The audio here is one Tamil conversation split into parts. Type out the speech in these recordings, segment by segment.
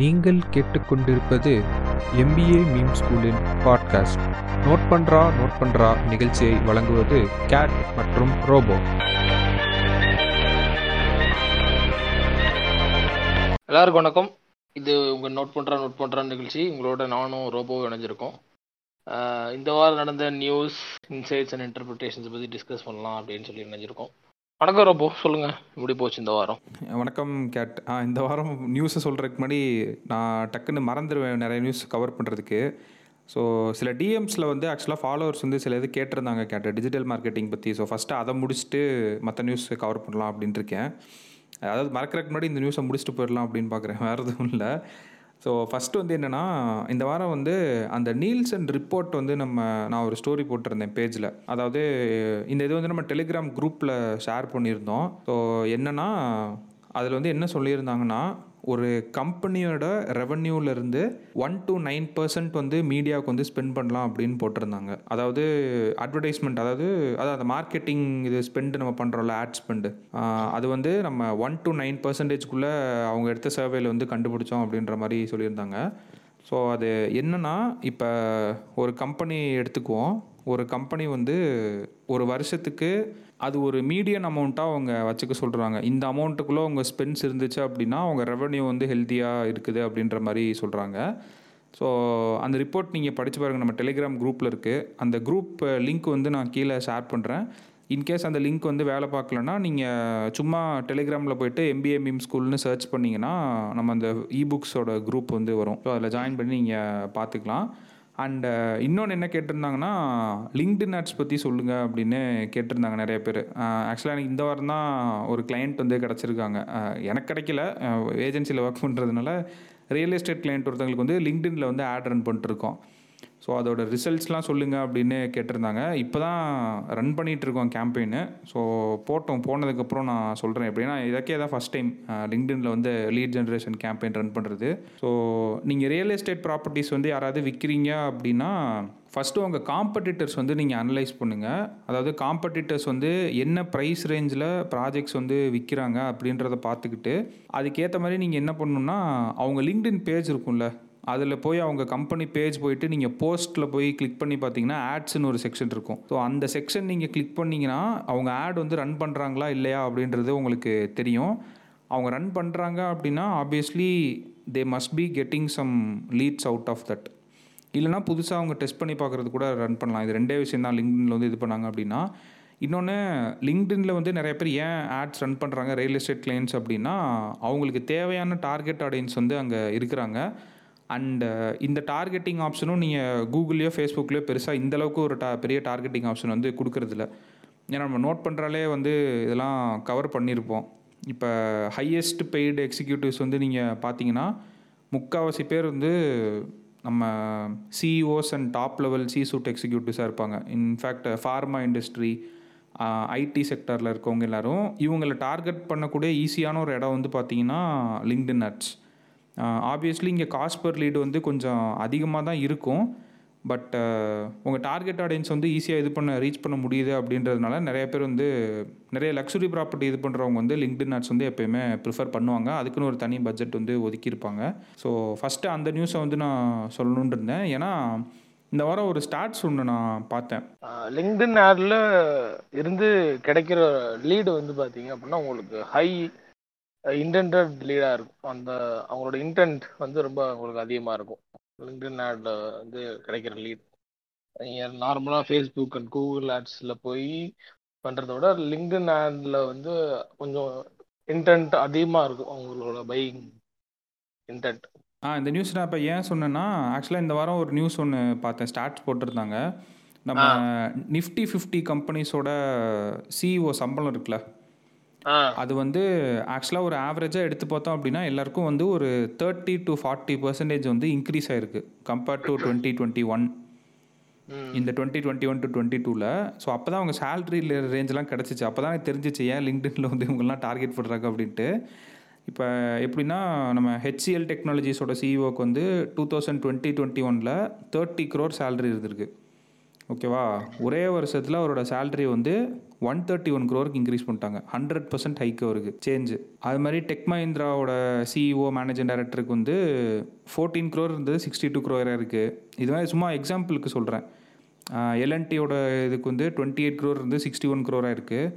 நீங்கள் கேட்டுக்கொண்டிருப்பது எம்பிஏ மீம் ஸ்கூலின் பாட்காஸ்ட் நோட் பண்றா நோட் பண்றா நிகழ்ச்சியை வழங்குவது கேட் மற்றும் ரோபோ எல்லாருக்கும் வணக்கம். இது உங்கள் நோட் பண்ணுறா நோட் பண்றா நிகழ்ச்சி. உங்களோட நானும் ரோபோ இணைஞ்சிருக்கோம். இந்த வாரம் நடந்த நியூஸ் இன்சைட்ஸ் அண்ட் இன்டர்பிரிட்டேஷன்ஸ் பற்றி டிஸ்கஸ் பண்ணலாம் அப்படின்னு சொல்லி இணைஞ்சிருக்கோம். வணக்கம் ரோபோ சொல்லுங்கள் எப்படி போச்சு இந்த வாரம்? வணக்கம் கேட் ஆ இந்த வாரம் நியூஸை சொல்கிறதுக்கு முன்னாடி நான் டக்குன்னு மறந்துடுவேன் நிறைய நியூஸ் கவர் பண்ணுறதுக்கு ஸோ சில டிஎம்ஸில் வந்து ஆக்சுவலாக ஃபாலோவர்ஸ் வந்து சில இது கேட்டிருந்தாங்க கேட்ட டிஜிட்டல் மார்க்கெட்டிங் பற்றி ஸோ ஃபஸ்ட்டு அதை முடிச்சுட்டு மற்ற நியூஸ் கவர் பண்ணலாம் அப்படின்ட்டு இருக்கேன். அதாவது மறக்கிறதுக்கு முன்னாடி இந்த நியூஸை முடிச்சுட்டு போயிடலாம் அப்படின்னு பார்க்குறேன் வேறு எதுவும் இல்லை. ஸோ ஃபஸ்ட்டு வந்து என்னென்னா இந்த வாரம் வந்து அந்த நீல்சன் ரிப்போர்ட் வந்து நம்ம நான் ஒரு ஸ்டோரி போட்டிருந்தேன் பேஜில் அதாவது இந்த இது வந்து நம்ம டெலிகிராம் குரூப்பில் ஷேர் பண்ணியிருந்தோம். ஸோ என்னென்னா அதில் வந்து என்ன சொல்லியிருந்தாங்கன்னா ஒரு கம்பெனியோட ரெவன்யூலேருந்து ஒன் டு நைன் பர்சன்ட் வந்து மீடியாவுக்கு வந்து ஸ்பெண்ட் பண்ணலாம் அப்படின்னு போட்டிருந்தாங்க. அதாவது அட்வர்டைஸ்மெண்ட் அதாவது அதாவது அந்த மார்க்கெட்டிங் இது ஸ்பெண்டு நம்ம பண்ணுறோம்ல ஆட் ஸ்பெண்டு அது வந்து நம்ம ஒன் டு நைன் பர்சன்டேஜ்குள்ளே அவங்க எடுத்த சர்வேல வந்து கண்டுபிடிச்சோம் அப்படின்ற மாதிரி சொல்லியிருந்தாங்க. ஸோ அது என்னென்னா இப்போ ஒரு கம்பெனி எடுத்துக்குவோம். ஒரு கம்பெனி வந்து ஒரு வருஷத்துக்கு அது ஒரு மீடியன் அமௌண்ட்டாக அவங்க வச்சுக்க சொல்கிறாங்க இந்த அமௌண்ட்டுக்குள்ளே அவங்க ஸ்பென்ஸ் இருந்துச்சு அப்படின்னா அவங்க ரெவன்யூ வந்து ஹெல்த்தியாக இருக்குது அப்படின்ற மாதிரி சொல்கிறாங்க ஸோ அந்த ரிப்போர்ட் நீங்கள் படித்து பாருங்கள் நம்ம டெலிகிராம் குரூப்பில் இருக்குது அந்த குரூப் லிங்க் வந்து நான் கீழே ஷேர் பண்ணுறேன் இன்கேஸ் அந்த லிங்க் வந்து வேலை பார்க்கலன்னா நீங்கள் சும்மா டெலிகிராமில் போயிட்டு எம்பிஏ மீம் ஸ்கூல்னு சர்ச் பண்ணிங்கன்னா நம்ம அந்த இபுக்ஸோட குரூப் வந்து வரும். ஸோ அதில் ஜாயின் பண்ணி நீங்கள் பார்த்துக்கலாம். அண்டு uh, இன்னொன்று என்ன கேட்டிருந்தாங்கன்னா லிங்க்டின் ஆட்ஸ் பற்றி சொல்லுங்கள் அப்படின்னு கேட்டிருந்தாங்க நிறைய பேர். ஆக்சுவலாக uh, எனக்கு இந்த வாரம் தான் ஒரு கிளையண்ட் வந்து கிடச்சிருக்காங்க. Uh, எனக்கு கிடைக்கல. ஏஜென்சியில் ஒர்க் பண்ணுறதுனால ரியல் எஸ்டேட் கிளையண்ட் ஒருத்தவங்களுக்கு வந்து லிங்க்டின்ல வந்து ஆட் ரன் பண்ணிட்டுருக்கோம் ஸோ அதோட ரிசல்ட்ஸ்லாம் சொல்லுங்கள் அப்படின்னு கேட்டிருந்தாங்க. இப்போ தான் ரன் பண்ணிகிட்டு இருக்கோம் கேம்பெயின் ஸோ போட்டோம். போனதுக்கப்புறம் நான் சொல்கிறேன் எப்படின்னா இதற்கே தான் ஃபஸ்ட் டைம் லிங்க்டின்ல வந்து லீட் ஜென்ரேஷன் கேம்பெயின் ரன் பண்ணுறது ஸோ நீங்கள் ரியல் எஸ்டேட் ப்ராப்பர்ட்டிஸ் வந்து யாராவது விற்கிறீங்க அப்படின்னா ஃபஸ்ட்டு உங்கள் காம்படிட்டர்ஸ் வந்து நீங்கள் அனலைஸ் பண்ணுங்கள் அதாவது காம்படிட்டர்ஸ் வந்து என்ன ப்ரைஸ் ரேஞ்சில் ப்ராஜெக்ட்ஸ் வந்து விற்கிறாங்க அப்படின்றத பார்த்துக்கிட்டு அதுக்கேற்ற மாதிரி நீங்கள் என்ன பண்ணணுன்னா அவங்க லிங்க்டின் பேஜ் இருக்கும்ல அதில் போய் அவங்க கம்பெனி பேஜ் போயிட்டு நீங்கள் போஸ்ட்டில் போய் கிளிக் பண்ணி பார்த்தீங்கன்னா ஆட்ஸ்னு ஒரு செக்ஷன் இருக்கும். ஸோ அந்த செக்ஷன் நீங்கள் கிளிக் பண்ணிங்கன்னா அவங்க ஆட் வந்து ரன் பண்ணுறாங்களா இல்லையா அப்படின்றது உங்களுக்கு தெரியும். அவங்க ரன் பண்ணுறாங்க அப்படின்னா obviously they must be getting some leads out of that இல்லைனா புதுசாக அவங்க டெஸ்ட் பண்ணி பார்க்குறது கூட ரன் பண்ணலாம். இது ரெண்டே விஷயம் தான். லிங்க்டின்ல வந்து இது பண்ணாங்க அப்படின்னா. இன்னொன்று லிங்க்டின்ல வந்து நிறைய பேர் ஏன் ஆட்ஸ் ரன் பண்ணுறாங்க ரியல் எஸ்டேட் கிளைண்ட்ஸ் அப்படின்னா அவங்களுக்கு தேவையான டார்கெட் ஆடியன்ஸ் வந்து அங்கே இருக்கிறாங்க. அண்டு uh, இந்த டார்கெட்டிங் ஆப்ஷனும் நீங்கள் கூகுள்லேயோ ஃபேஸ்புக்லேயோ பெருசாக இந்தளவுக்கு ஒரு டா பெரிய டார்கெட்டிங் ஆப்ஷன் வந்து கொடுக்குறதில்ல. ஏன்னா நம்ம நோட் பண்ணுறாலே வந்து இதெல்லாம் கவர் பண்ணியிருப்போம் இப்போ ஹையஸ்ட் பெய்டு எக்ஸிக்யூட்டிவ்ஸ் வந்து நீங்கள் பார்த்தீங்கன்னா முக்கால்வாசி பேர் வந்து நம்ம CEOs and top level C suite எக்ஸிக்யூட்டிவ்ஸாக இருப்பாங்க. In fact pharma industry IT செக்டரில் இருக்கவங்க எல்லோரும் இவங்களை டார்கெட் பண்ணக்கூடிய ஈஸியான ஒரு இடம் வந்து பார்த்தீங்கன்னா லிங்க்டின் அட்ஸ் ஆப்வியஸ்லி இங்கே காஸ்ட் பர் லீடு வந்து கொஞ்சம் அதிகமாக தான் இருக்கும். பட் உங்கள் டார்கெட் ஆடியன்ஸ் வந்து ஈஸியாக இது பண்ண ரீச் பண்ண முடியுது அப்படின்றதுனால நிறைய பேர் வந்து நிறைய லக்ஸுரி ப்ராப்பர்ட்டி இது பண்ணுறவங்க வந்து லிங்க்டின் ஆட்ஸ் வந்து எப்போயுமே ப்ரிஃபர் பண்ணுவாங்க. அதுக்குன்னு ஒரு தனி பட்ஜெட் வந்து ஒதுக்கியிருப்பாங்க. ஸோ ஃபஸ்ட்டு அந்த நியூஸை வந்து நான் சொல்லணுன்னு இருந்தேன். ஏன்னா இந்த வாரம் ஒரு ஸ்டார்ட்ஸ் ஒன்று நான் பார்த்தேன். லிங்க்டின் ஆடில் இருந்து கிடைக்கிற லீடு வந்து பார்த்தீங்க அப்படின்னா உங்களுக்கு ஹை இன்டென்டட் லீடாக இருக்கும். அந்த அவங்களோட இன்டென்ட் வந்து ரொம்ப உங்களுக்கு அதிகமாக இருக்கும். லிங்க்டின் ஆடில் வந்து கிடைக்கிற லீட் நீங்கள் நார்மலாக ஃபேஸ்புக் அண்ட் கூகுள் ஆட்ஸில் போய் பண்ணுறத விட லிங்க்டின் ஆடில் வந்து கொஞ்சம் இன்டென்ட் அதிகமாக இருக்கும் அவங்களோட பையிங் இன்டென்ட் ஆ இந்த நியூஸ் நான் இப்போ ஏன் சொன்னேன்னா ஆக்சுவலாக இந்த வாரம் ஒரு நியூஸ் ஒன்று பார்த்தேன். ஸ்டார்ட்ஸ் போட்டிருந்தாங்க. நம்ம நிஃப்டி ஃபிஃப்டி கம்பெனிஸோட சிஇஓ சம்பளம் இருக்குல்ல? அது வந்து ஆக்சுவலாக ஒரு ஆவரேஜாக எடுத்து பார்த்தோம் அப்படின்னா எல்லாருக்கும் வந்து ஒரு தேர்ட்டி டு ஃபார்ட்டி பர்சன்டேஜ் வந்து இன்க்ரீஸ் ஆயிருக்கு compared to twenty twenty one இந்த twenty twenty one to twenty டூவில் ஸோ அப்போ தான் அவங்க சேலரி ரேஞ்செலாம் கிடச்சிச்சு. அப்போ தான் தெரிஞ்சிச்சு ஏன் லிங்க்டின்ல வந்து இவங்கெல்லாம் டார்கெட் பண்ணுறாங்க அப்படின்ட்டு. இப்போ எப்படின்னா நம்ம ஹெச்சிஎல் டெக்னாலஜிஸோட சிஇஓக்கு வந்து டூ தௌசண்ட் டுவெண்ட்டி டுவெண்ட்டி ஒனில் தேர்ட்டி க்ரோர் சேலரி இருந்திருக்கு ஓகேவா ஒரே வருஷத்தில் அவரோட சேலரி வந்து ஒன் தேர்ட்டி ஒன் க்ரோருக்கு இன்க்ரீஸ் பண்ணிட்டாங்க. ஹண்ட்ரட் பர்சன்ட் ஹைக் அவருக்கு. சேஞ்சு அது மாதிரி டெக் மஹிந்திராவோட சிஇஓ மேனேஜிங் டைரக்டருக்கு வந்து ஃபோர்டீன் க்ரோர் இருந்தது சிக்ஸ்டி டூ க்ரோராக இருக்குது இது மாதிரி சும்மா எக்ஸாம்பிளுக்கு சொல்கிறேன் எல்என்டியோட இதுக்கு வந்து டுவெண்ட்டி எயிட் க்ரோர் இருந்து சிக்ஸ்டி ஒன் க்ரோராக இருக்குது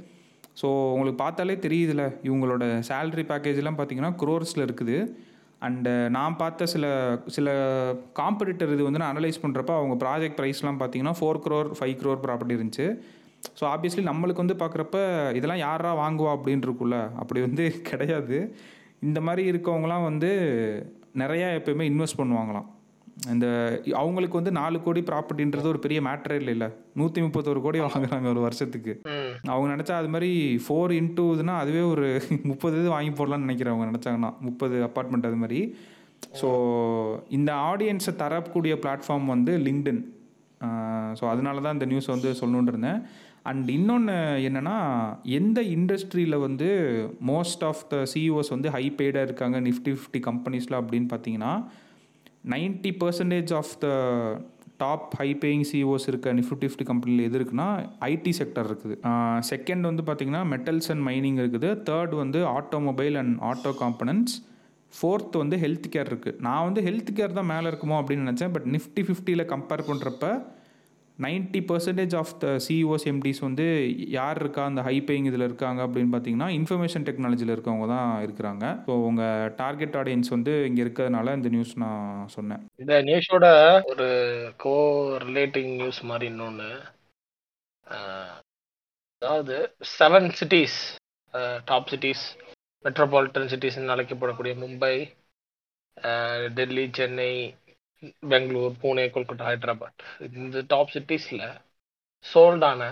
ஸோ உங்களுக்கு பார்த்தாலே தெரியுதுல இவங்களோட சேலரி பேக்கேஜ்லாம் பார்த்தீங்கன்னா க்ரோர்ஸில் இருக்குது. அண்டு நான் பார்த்த சில சில காம்படிட்டர் இது வந்து நான் அனலைஸ் பண்ணுறப்ப அவங்க ப்ராஜெக்ட் ப்ரைஸ்லாம் பார்த்தீங்கன்னா four crore five crore property இருந்துச்சு. ஸோ ஆப்வியஸ்லி நம்மளுக்கு வந்து பார்க்குறப்ப இதெல்லாம் யாரா வாங்குவா அப்படின்னு இருக்குல்ல அப்படி வந்து கிடையாது. இந்த மாதிரி இருக்கவங்களாம் வந்து நிறையா எப்பயுமே இன்வெஸ்ட் பண்ணுவாங்களாம். இந்த அவங்களுக்கு வந்து நாலு கோடி ப்ராப்பர்ட்டின்றது ஒரு பெரிய மேட்டரே இல்லைல்ல. நூற்றி முப்பத்தொரு கோடி வாங்குறாங்க ஒரு வருஷத்துக்கு. அவங்க நினச்சா அது மாதிரி ஃபோர் இன்டூதுன்னா அதுவே ஒரு முப்பது இது வாங்கி போடலாம்னு நினைக்கிறேன் அவங்க நினச்சாங்கன்னா முப்பது அப்பார்ட்மெண்ட் அது மாதிரி. ஸோ இந்த ஆடியன்ஸை தரக்கூடிய பிளாட்ஃபார்ம் வந்து லிங்க்டின் ஸோ அதனால தான் இந்த நியூஸ் வந்து சொல்லணுன்னு இருந்தேன் அண்ட் இன்னொன்று என்னென்னா எந்த இண்டஸ்ட்ரியில் வந்து மோஸ்ட் ஆஃப் த சிஇஓஸ் வந்து ஹை பெய்டாக இருக்காங்க நிஃப்டி ஃபிஃப்டி கம்பெனிஸில் அப்படின்னு பார்த்தீங்கன்னா ninety percentage of the top high paying CEOs இருக்க நிஃப்டி ஃபிஃப்டி கம்பெனியில் எது இருக்குன்னா ஐடி செக்டர் இருக்குது. செகண்ட் வந்து பார்த்திங்கன்னா மெட்டல்ஸ் அண்ட் மைனிங் இருக்குது. தேர்ட் வந்து automobile and auto components fourth வந்து ஹெல்த் கேர் இருக்குது நான் வந்து ஹெல்த் கேர் தான் மேலே இருக்குமோ அப்படின்னு நினச்சேன். பட் நிஃப்டி ஃபிஃப்டியில் கம்பேர் பண்ணுறப்ப ninety percentage of the CEOs MDs வந்து யார் இருக்கா அந்த ஹை பேயிங் இதில் இருக்காங்க அப்படின்னு பார்த்தீங்கன்னா இன்ஃபர்மேஷன் டெக்னாலஜியில் இருக்கவங்க தான் இருக்கிறாங்க. ஸோ உங்கள் டார்கெட் ஆடியன்ஸ் வந்து இங்கே இருக்கிறதுனால இந்த நியூஸ் நான் சொன்னேன். இந்த நியூஸோட ஒரு கோ ரிலேட்டிங் நியூஸ் மாதிரி இன்னொன்று அதாவது seven cities top cities metropolitan சிட்டிஸ்ன்னு அழைக்கப்படக்கூடிய மும்பை டெல்லி சென்னை பெங்களூர் பூனே கொல்கத்தா ஹைதராபாத். இந்த டாப் சிட்டிஸில் சோல்டான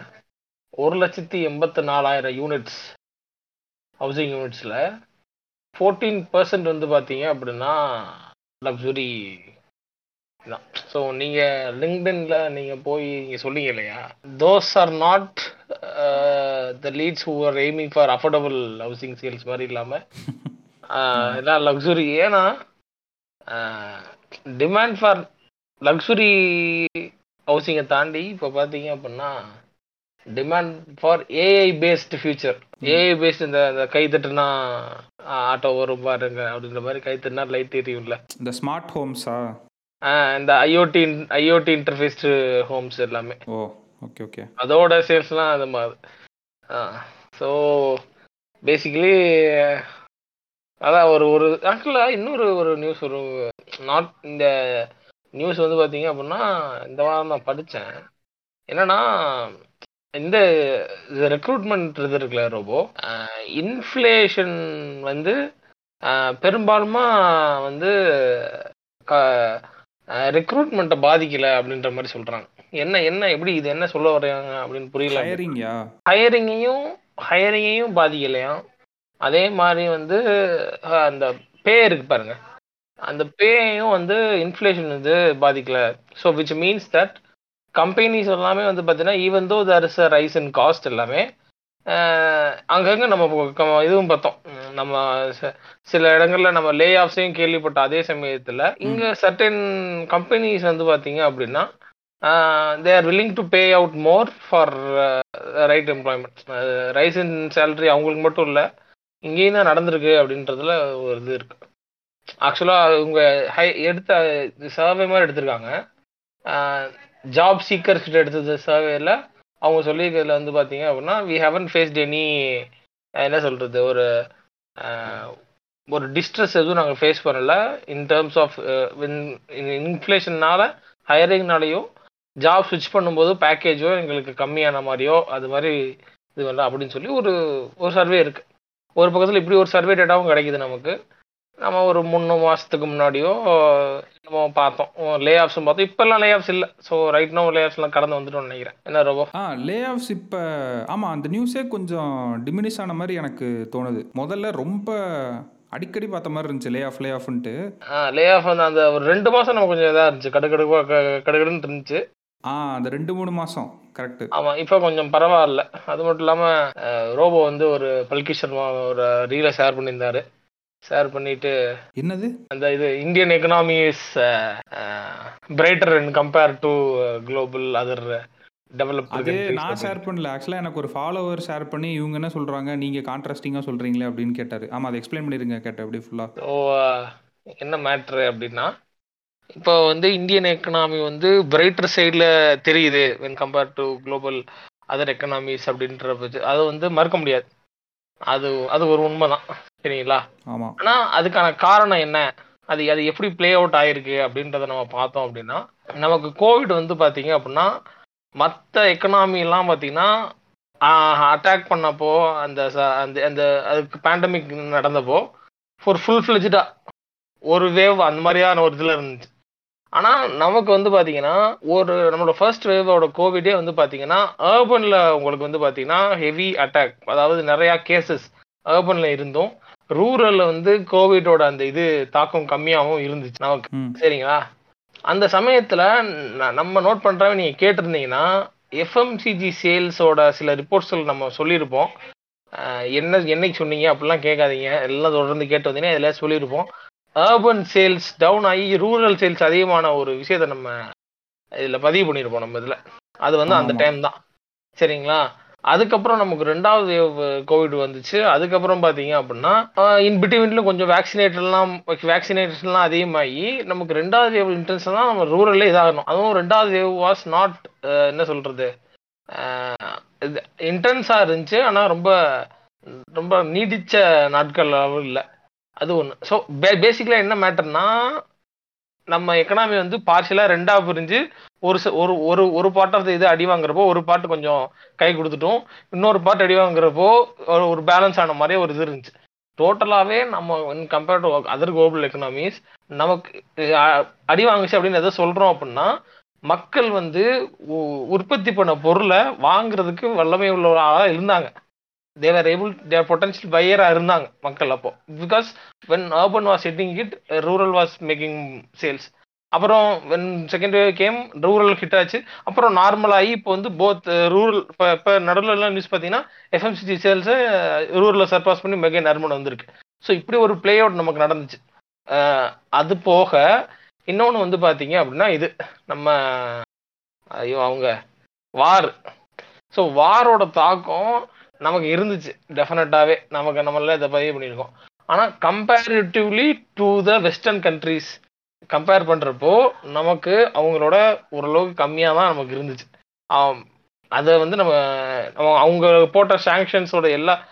ஒரு லட்சத்தி எண்பத்தி நாலாயிரம் யூனிட்ஸ் ஹவுசிங் யூனிட்ஸில் ஃபோர்டீன் பர்சன்ட் வந்து பார்த்தீங்க அப்படின்னா லக்ஸுரி தான். ஸோ நீங்கள் லிங்க்டின்ல நீங்கள் போய் நீங்கள் சொன்னீங்க இல்லையா? Those are not the leads who are aiming for affordable housing sales மாதிரி இல்லாமல் எல்லாம் லக்ஸுரி ஏன்னா டிமாண்ட் ஃபார் லக்ஸுரி ஹவுசிங்கை தாண்டி இப்போ பார்த்தீங்க அப்படின்னா demand for AI based future AI based இந்த கை தட்டுனா ஆட்டோ வரும் பாருங்க அப்படின்ற மாதிரி கை தட்டுனா லைட் எரியும்ல இந்த ஸ்மார்ட் ஹோம்ஸா இந்த ஐஓடி ஐஓடி இன்டர்ஃபேஸ்டு ஹோம்ஸ் எல்லாமே. ஓ ஓகே ஓகே அதோட சேல்ஸ்லாம் அது மாதிரி. ஸோ பேசிக்கலி அதான் ஒரு ஒரு ஆக்சுவலாக இன்னொரு ஒரு நியூஸ் ஒரு நாட் இந்த நியூஸ் வந்து பார்த்தீங்க அப்படின்னா இந்த வாரம் நான் படித்தேன் என்னன்னா இந்த ரெக்ரூட்மெண்ட் இது இருக்குல்ல ரோபோ இன்ஃப்ளேஷன் வந்து பெரும்பாலுமா வந்து ரெக்ரூட்மெண்ட்டை பாதிக்கலை அப்படின்ற மாதிரி சொல்கிறாங்க என்ன என்ன எப்படி இது என்ன சொல்ல வர்றாங்க அப்படின்னு புரியல. ஹயரிங்யா ஹையரிங்கையும் ஹையரிங்கையும் பாதிக்கலையாம் அதே மாதிரி வந்து அந்த பே இருக்கு பாருங்க. அந்த பேயும் வந்து இன்ஃப்ளேஷன் வந்து பாதிக்கல. So which means that companies எல்லாமே வந்து பார்த்தீங்கன்னா even though there is a rise in cost எல்லாமே அங்கங்க நம்ம இதுவும் பார்த்தோம். நம்ம சில இடங்கள்ல நம்ம லே ஆஃப்ஸையும் கேள்விப்பட்ட அதே சமயத்துல இங்க சர்டன் கம்பெனிஸ் வந்து பாத்தீங்க அப்படின்னா they are willing to pay out more for right employment rise in salary அவங்களுக்கு மட்டும் இல்லை இங்கேயும் தான் நடந்திருக்கு அப்படின்றதுல ஒரு இது இருக்கு. ஆக்சுவலாக இவங்க ஹை எடுத்த சர்வே மாதிரி எடுத்திருக்காங்க. ஜாப் சீக்கர்ஸ் கிட்ட எடுத்தது சர்வேல அவங்க சொல்லியிருக்கிறதுல வந்து பார்த்தீங்க அப்படின்னா வி ஹவன் ஃபேஸ்ட் எனி என்ன சொல்கிறது ஒரு ஒரு டிஸ்ட்ரெஸ் எதுவும் நாங்கள் ஃபேஸ் பண்ணல. இன் டேர்ம்ஸ் ஆஃப் இன்ஃப்ளேஷன்னால ஹையரிங்னாலையும் ஜாப் ஸ்விட்ச் பண்ணும்போது பேக்கேஜோ எங்களுக்கு கம்மியான மாதிரியோ அது மாதிரி இது வரல அப்படின்னு சொல்லி ஒரு ஒரு சர்வே இருக்கு. ஒரு பக்கத்தில் இப்படி ஒரு சர்வே டேட்டாவும் கிடைக்குது நமக்கு. நம்ம ஒரு மூணு மாதத்துக்கு முன்னாடியோ நம்ம பார்த்தோம். லே ஆஃப்ஸும் பார்த்தோம். இப்போல்லாம் லே ஆஃப்ஸ் இல்லை. ஸோ ரைட் நோ லே ஆஃப்ஸ்லாம் கடந்து வந்துட்டோம்னு நினைக்கிறேன். என்ன ரொம்ப ஆ லே ஆஃப்ஸ் இப்போ ஆமாம் அந்த நியூஸே கொஞ்சம் டிமினிஷ் ஆன மாதிரி எனக்கு தோணுது. முதல்ல ரொம்ப அடிக்கடி பார்த்த மாதிரி இருந்துச்சு லே ஆஃப் லே ஆஃப்ன்ட்டு லே ஆஃப் வந்து அந்த ஒரு ரெண்டு மாதம் நம்ம கொஞ்சம் இதாக இருந்துச்சு. கடுக்கடுப்பா கடுக்கடுன்னு இருந்துச்சு. ஆ அந்த ரெண்டு மூணு மாதம் கரெக்டு ஆமாம் இப்போ கொஞ்சம் பரவாயில்ல. அது மட்டும் இல்லாமல் ரோபோ வந்து ஒரு பல்கி சர்மா ஒரு ரீலை ஷேர் பண்ணியிருந்தாரு. ஷேர் பண்ணிட்டு என்னது? அந்த இது Indian economy is brighter in compare to global other develop அது நான் ஷேர் பண்ணல. ஆக்சுவலாக எனக்கு ஒரு ஃபாலோவர் ஷேர் பண்ணி இவங்க என்ன சொல்கிறாங்க நீங்கள் கான்ட்ராஸ்டிங்காக சொல்கிறீங்களே அப்படின்னு கேட்டார். ஆமாம் அதை எக்ஸ்பிளைன் பண்ணிடுங்க கேட்டேன் அப்படியே ஃபுல்லாக ஸோ என்ன மேட்ரு அப்படின்னா இப்போ வந்து இந்தியன் எக்கனாமி வந்து பிரைட்டர் சைடில் தெரியுது when compare to global other economies அப்படின்ற பட்ச அதை வந்து மறுக்க முடியாது. அது அது ஒரு உண்மை தான் சரிங்களா ஆனால் அதுக்கான காரணம் என்ன? அது அது எப்படி ப்ளே அவுட் ஆயிருக்கு அப்படின்றத நம்ம பார்த்தோம் அப்படின்னா நமக்கு கோவிட் வந்து பார்த்தீங்க அப்படின்னா மற்ற எக்கனாமிலாம் பார்த்தீங்கன்னா அட்டாக் பண்ணப்போ அந்த அந்த அந்த அதுக்கு பேண்டமிக் நடந்தப்போ ஒரு ஃபுல் ஃப்ளெஜ்டா ஒரு வேவ் அந்த மாதிரியான ஒரு இதில் இருந்துச்சு. ஆனால் நமக்கு வந்து பார்த்தீங்கன்னா ஒரு நம்மளோட ஃபர்ஸ்ட் வேவோட கோவிடே வந்து பார்த்தீங்கன்னா ஏர்பனில் உங்களுக்கு வந்து பார்த்தீங்கன்னா ஹெவி அட்டாக் அதாவது நிறையா கேசஸ் ஏர்பனில் இருந்தும் ரூரலில் வந்து கோவிடோட அந்த இது தாக்கம் கம்மியாகவும் இருந்துச்சு நமக்கு. சரிங்களா? அந்த சமயத்துல நம்ம நோட் பண்றவங்க நீங்க கேட்டிருந்தீங்கன்னா எஃப்எம்சிஜி சேல்ஸோட சில ரிப்போர்ட்ஸ்கள் நம்ம சொல்லியிருப்போம். என்ன என்னைக்கு சொன்னீங்க அப்படிலாம் கேட்காதீங்க. எல்லாம் தொடர்ந்து கேட்டு வந்தீங்கன்னா இதெல்லாம் சொல்லியிருப்போம். அர்பன் சேல்ஸ் டவுன் ஆகி ரூரல் சேல்ஸ் அதிகமான ஒரு விஷயத்த நம்ம இதுல பதிவு பண்ணியிருப்போம் நம்ம இதுல. அது வந்து அந்த. டைம் தான். சரிங்களா? அதுக்கப்புறம் நமக்கு ரெண்டாவது கோவிட் வந்துச்சு. அதுக்கப்புறம் பார்த்தீங்க அப்படின்னா இன் பிட்வீன்ல கொஞ்சம் வேக்சினேட்டர்லாம் வேக்சினேஷன்லாம் அதிகமாகி நமக்கு ரெண்டாவது வேவ் இன்டென்ஷன் தான் நம்ம ரூரல்ல இதாகணும். அதுவும் ரெண்டாவது வேவ் வாஸ் நாட் என்ன சொல்றது? இன்டென்ஸாக இருந்துச்சு. ஆனால் ரொம்ப ரொம்ப நீடிச்ச நாட்கள் அளவு இல்லை. அது ஒன்று ஸோ பே பேசிக்கலாக என்ன மேட்டர்னா நம்ம எக்கனாமி வந்து பார்ஷியலாக ரெண்டாக பிரிஞ்சு ஒரு ச- ஒரு ஒரு ஒரு பார்ட் ஆஃப் இது அடி வாங்குறப்போ ஒரு பார்ட் கொஞ்சம் கை கொடுத்துட்டோம். இன்னொரு பார்ட் அடி வாங்குறப்போ ஒரு பேலன்ஸ் ஆன மாதிரி ஒரு இது இருந்துச்சு. டோட்டலாகவே நம்ம compared to other global economies நமக்கு அடி வாங்குச்சு அப்படின்னு எதை சொல்கிறோம் அப்படின்னா மக்கள் வந்து உற்பத்தி பண்ண பொருளை வாங்குறதுக்கு வல்லமை உள்ளவர்களாக இருந்தாங்க. தேவர் ஏபிள் தேர் பொட்டன்ஷியல் பையராக இருந்தாங்க மக்கள் அப்போ. Because when urban was hitting it rural was making sales அப்புறம் when second wave came rural hit ஆச்சு. அப்புறம் நார்மல் ஆகி இப்போ வந்து போத் ரூரல் uh, இப்போ இப்போ நடுவில் எல்லாம் நியூஸ் பார்த்தீங்கன்னா எஃப்எம்சிஜி சேல்ஸை ரூரலில் சர்பாஸ் பண்ணி மெகே நறுமணம் வந்திருக்கு. ஸோ இப்படி ஒரு பிளே அவுட் நமக்கு நடந்துச்சு. Uh, அது போக இன்னொன்று வந்து பார்த்தீங்க அப்படின்னா இது. நம்ம ஐயோ அவங்க வார். ஸோ வாரோட தாக்கம் நமக்கு இருந்துச்சு டெஃபினட்டாவே நமக்கு நம்மள இதை பதிவு பண்ணியிருக்கோம். ஆனால் comparatively to the western countries compare பண்ணுறப்போ நமக்கு அவங்களோட ஓரளவுக்கு கம்மியாக தான் நமக்கு இருந்துச்சு. அதை வந்து நம்ம நம்ம- அவங்க போட்ட சாங்ஷன்ஸோட எல்லா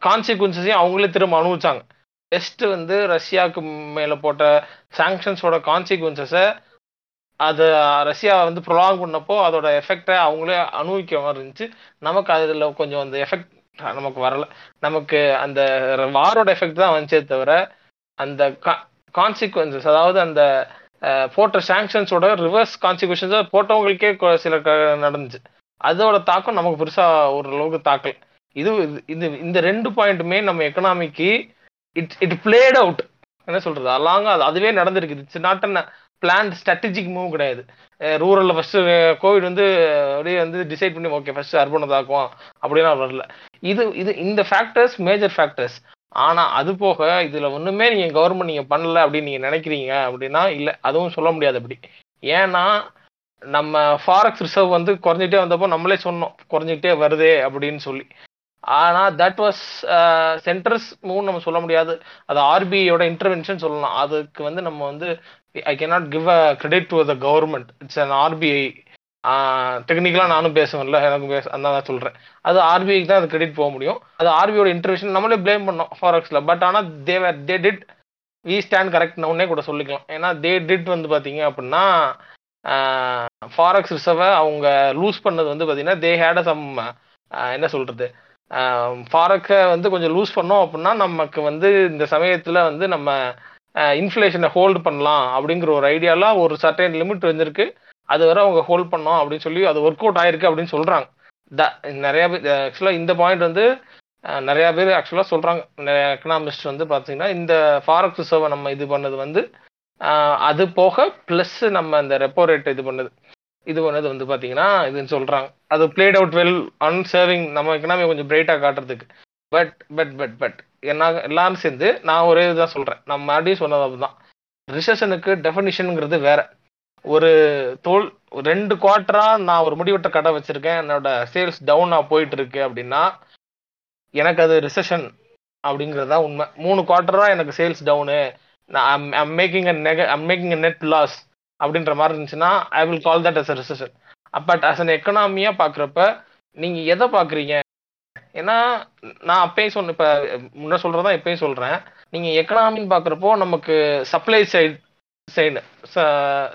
கான்சிக்வன்சஸையும் அவங்களே திரும்ப அனுபவிச்சாங்க. வெஸ்ட் வந்து ரஷ்யாவுக்கு மேலே போட்ட சாங்ஷன்ஸோட கான்சிக்வன்சஸை அது ரஷ்யா வந்து ப்ரொலாங் பண்ணப்போ அதோட எஃபெக்டை அவங்களே அனுபவிக்க மாதிரி இருந்துச்சு. நமக்கு அதில் கொஞ்சம் அந்த எஃபெக்ட் நமக்கு வரல. நமக்கு அந்த வாரோட எஃபெக்ட் தான் வந்துச்சே தவிர அந்த கான்சிக்வன்சஸ் அதாவது அந்த போட்ட சாங்ஷன்ஸோட ரிவர்ஸ் கான்சிக்வன்சஸ் போட்டவங்களுக்கே சில க- நடந்துச்சு. அதோட தாக்கம் நமக்கு பெருசாக ஓரளவுக்கு தாக்கல. இது இது- இது இந்த ரெண்டு பாயிண்ட்டுமே நம்ம எக்கனாமிக்கு இட் இட் பிளேட் அவுட் என்ன சொல்றது? அலாங்க அது அதுவே நடந்திருக்கு it's not unplanned strategic move கிடையாது. ரூரலில் ஃபஸ்ட்டு கோவிட் வந்து அப்படியே வந்து டிசைட் பண்ணி ஓகே ஃபஸ்ட்டு அர்பனை தாக்குவோம். அப்படிலாம் வரல. இது இது இந்த ஃபேக்டர்ஸ் மேஜர் ஃபேக்டர்ஸ் ஆனால் அது போக இதில் ஒன்றுமே நீங்கள் கவர்மெண்ட் நீங்கள் பண்ணல அப்படின்னு நீங்கள் நினைக்கிறீங்க அப்படின்னா இல்லை அதுவும் சொல்ல முடியாது அப்படி. ஏன்னா நம்ம ஃபாரக்ஸ் ரிசர்வ் வந்து குறைஞ்சிட்டே வந்தப்போ நம்மளே சொன்னோம் குறைஞ்சிட்டே வருதே அப்படின்னு சொல்லி. ஆனால் தட் வாஸ் சென்டர்ஸ் மூவ் நம்ம சொல்ல முடியாது. அது ஆர்பிஐயோட இன்டர்வென்ஷன் சொல்லலாம். அதுக்கு வந்து நம்ம வந்து I cannot give a credit to the government it's an RBI டெக்னிக்கலாக நானும் பேசுவேன்ல எனக்கும் பேச அந்த தான் சொல்கிறேன் அது ஆர்பிஐக்கு தான் அது கிரெடிட் போக முடியும். அது ஆர்பிஐயோட இன்டர்வென்ஷன் நம்மளே பிளேம் பண்ணோம் ஃபாரெக்ஸில் பட் ஆனால் they were they did we stand correct ஒன்னே கூட சொல்லிக்கலாம். ஏன்னா தே டிட் வந்து பார்த்தீங்க அப்படின்னா ஃபாரெக்ஸ் ரிசர்வை அவங்க லூஸ் பண்ணது வந்து பார்த்தீங்கன்னா தே ஹேட் சம் என்ன சொல்கிறது ஃபாரக்கை வந்து கொஞ்சம் லூஸ் பண்ணோம் அப்படின்னா நமக்கு வந்து இந்த சமயத்தில் வந்து நம்ம இன்ஃப்ளேஷனை ஹோல்டு பண்ணலாம் அப்படிங்கிற ஒரு ஐடியாலாம் ஒரு சர்டைன் லிமிட் வந்திருக்கு. அது வரை அவங்க ஹோல்ட் பண்ணோம் அப்படின்னு சொல்லி அது ஒர்க் அவுட் ஆயிருக்கு அப்படின்னு சொல்கிறாங்க த நிறைய பேர் ஆக்சுவலாக இந்த பாயிண்ட் வந்து நிறையா நிறைய பேர் ஆக்சுவலாக சொல்கிறாங்க நிறைய எக்கனாமிஸ்ட் வந்து பார்த்தீங்கன்னா இந்த ஃபாரக்ஸ் ரிசர்வை நம்ம இது பண்ணது வந்து அது போக ப்ளஸ் நம்ம இந்த ரெப்போ ரேட் இது பண்ணது. இது பண்ணது வந்து பார்த்தீங்கன்னா இதுன்னு சொல்கிறாங்க அது பிளேட் அவுட் வெல் அன்சர்விங் நம்ம எக்கனாமி கொஞ்சம் பிரைட்டாக காட்டுறதுக்கு. பட் பட் பட் பட் என்ன எல்லாம் சேர்ந்து நான் ஒரே இதுதான் சொல்கிறேன் நான் மறுபடியும் சொன்னது தான் ரிசெஷனுக்கு டெஃபினிஷனுங்கிறது வேற. ஒரு தோல் ரெண்டு குவார்ட்டராக நான் ஒரு முடிவெட்ட கடை வச்சுருக்கேன். என்னோட சேல்ஸ் டவுனாக போயிட்டு இருக்கு அப்படின்னா எனக்கு அது ரிசெஷன் அப்படிங்கிறது தான் உண்மை. மூணு குவார்ட்டரா எனக்கு சேல்ஸ் டவுனு நான் I'm making a நெக I'm making a net loss அப்படின்ற மாதிரி இருந்துச்சுன்னா I will call that as a recession but as an எக்கனாமியாக பார்க்குறப்ப நீங்கள் எதை பார்க்குறீங்க ஏன்னா நான் அப்பயும் சொன்ன இப்போ முன்ன சொல்றதா இப்பயும் சொல்றேன். நீங்க எக்கனாமின்னு பாக்குறப்போ நமக்கு supply side side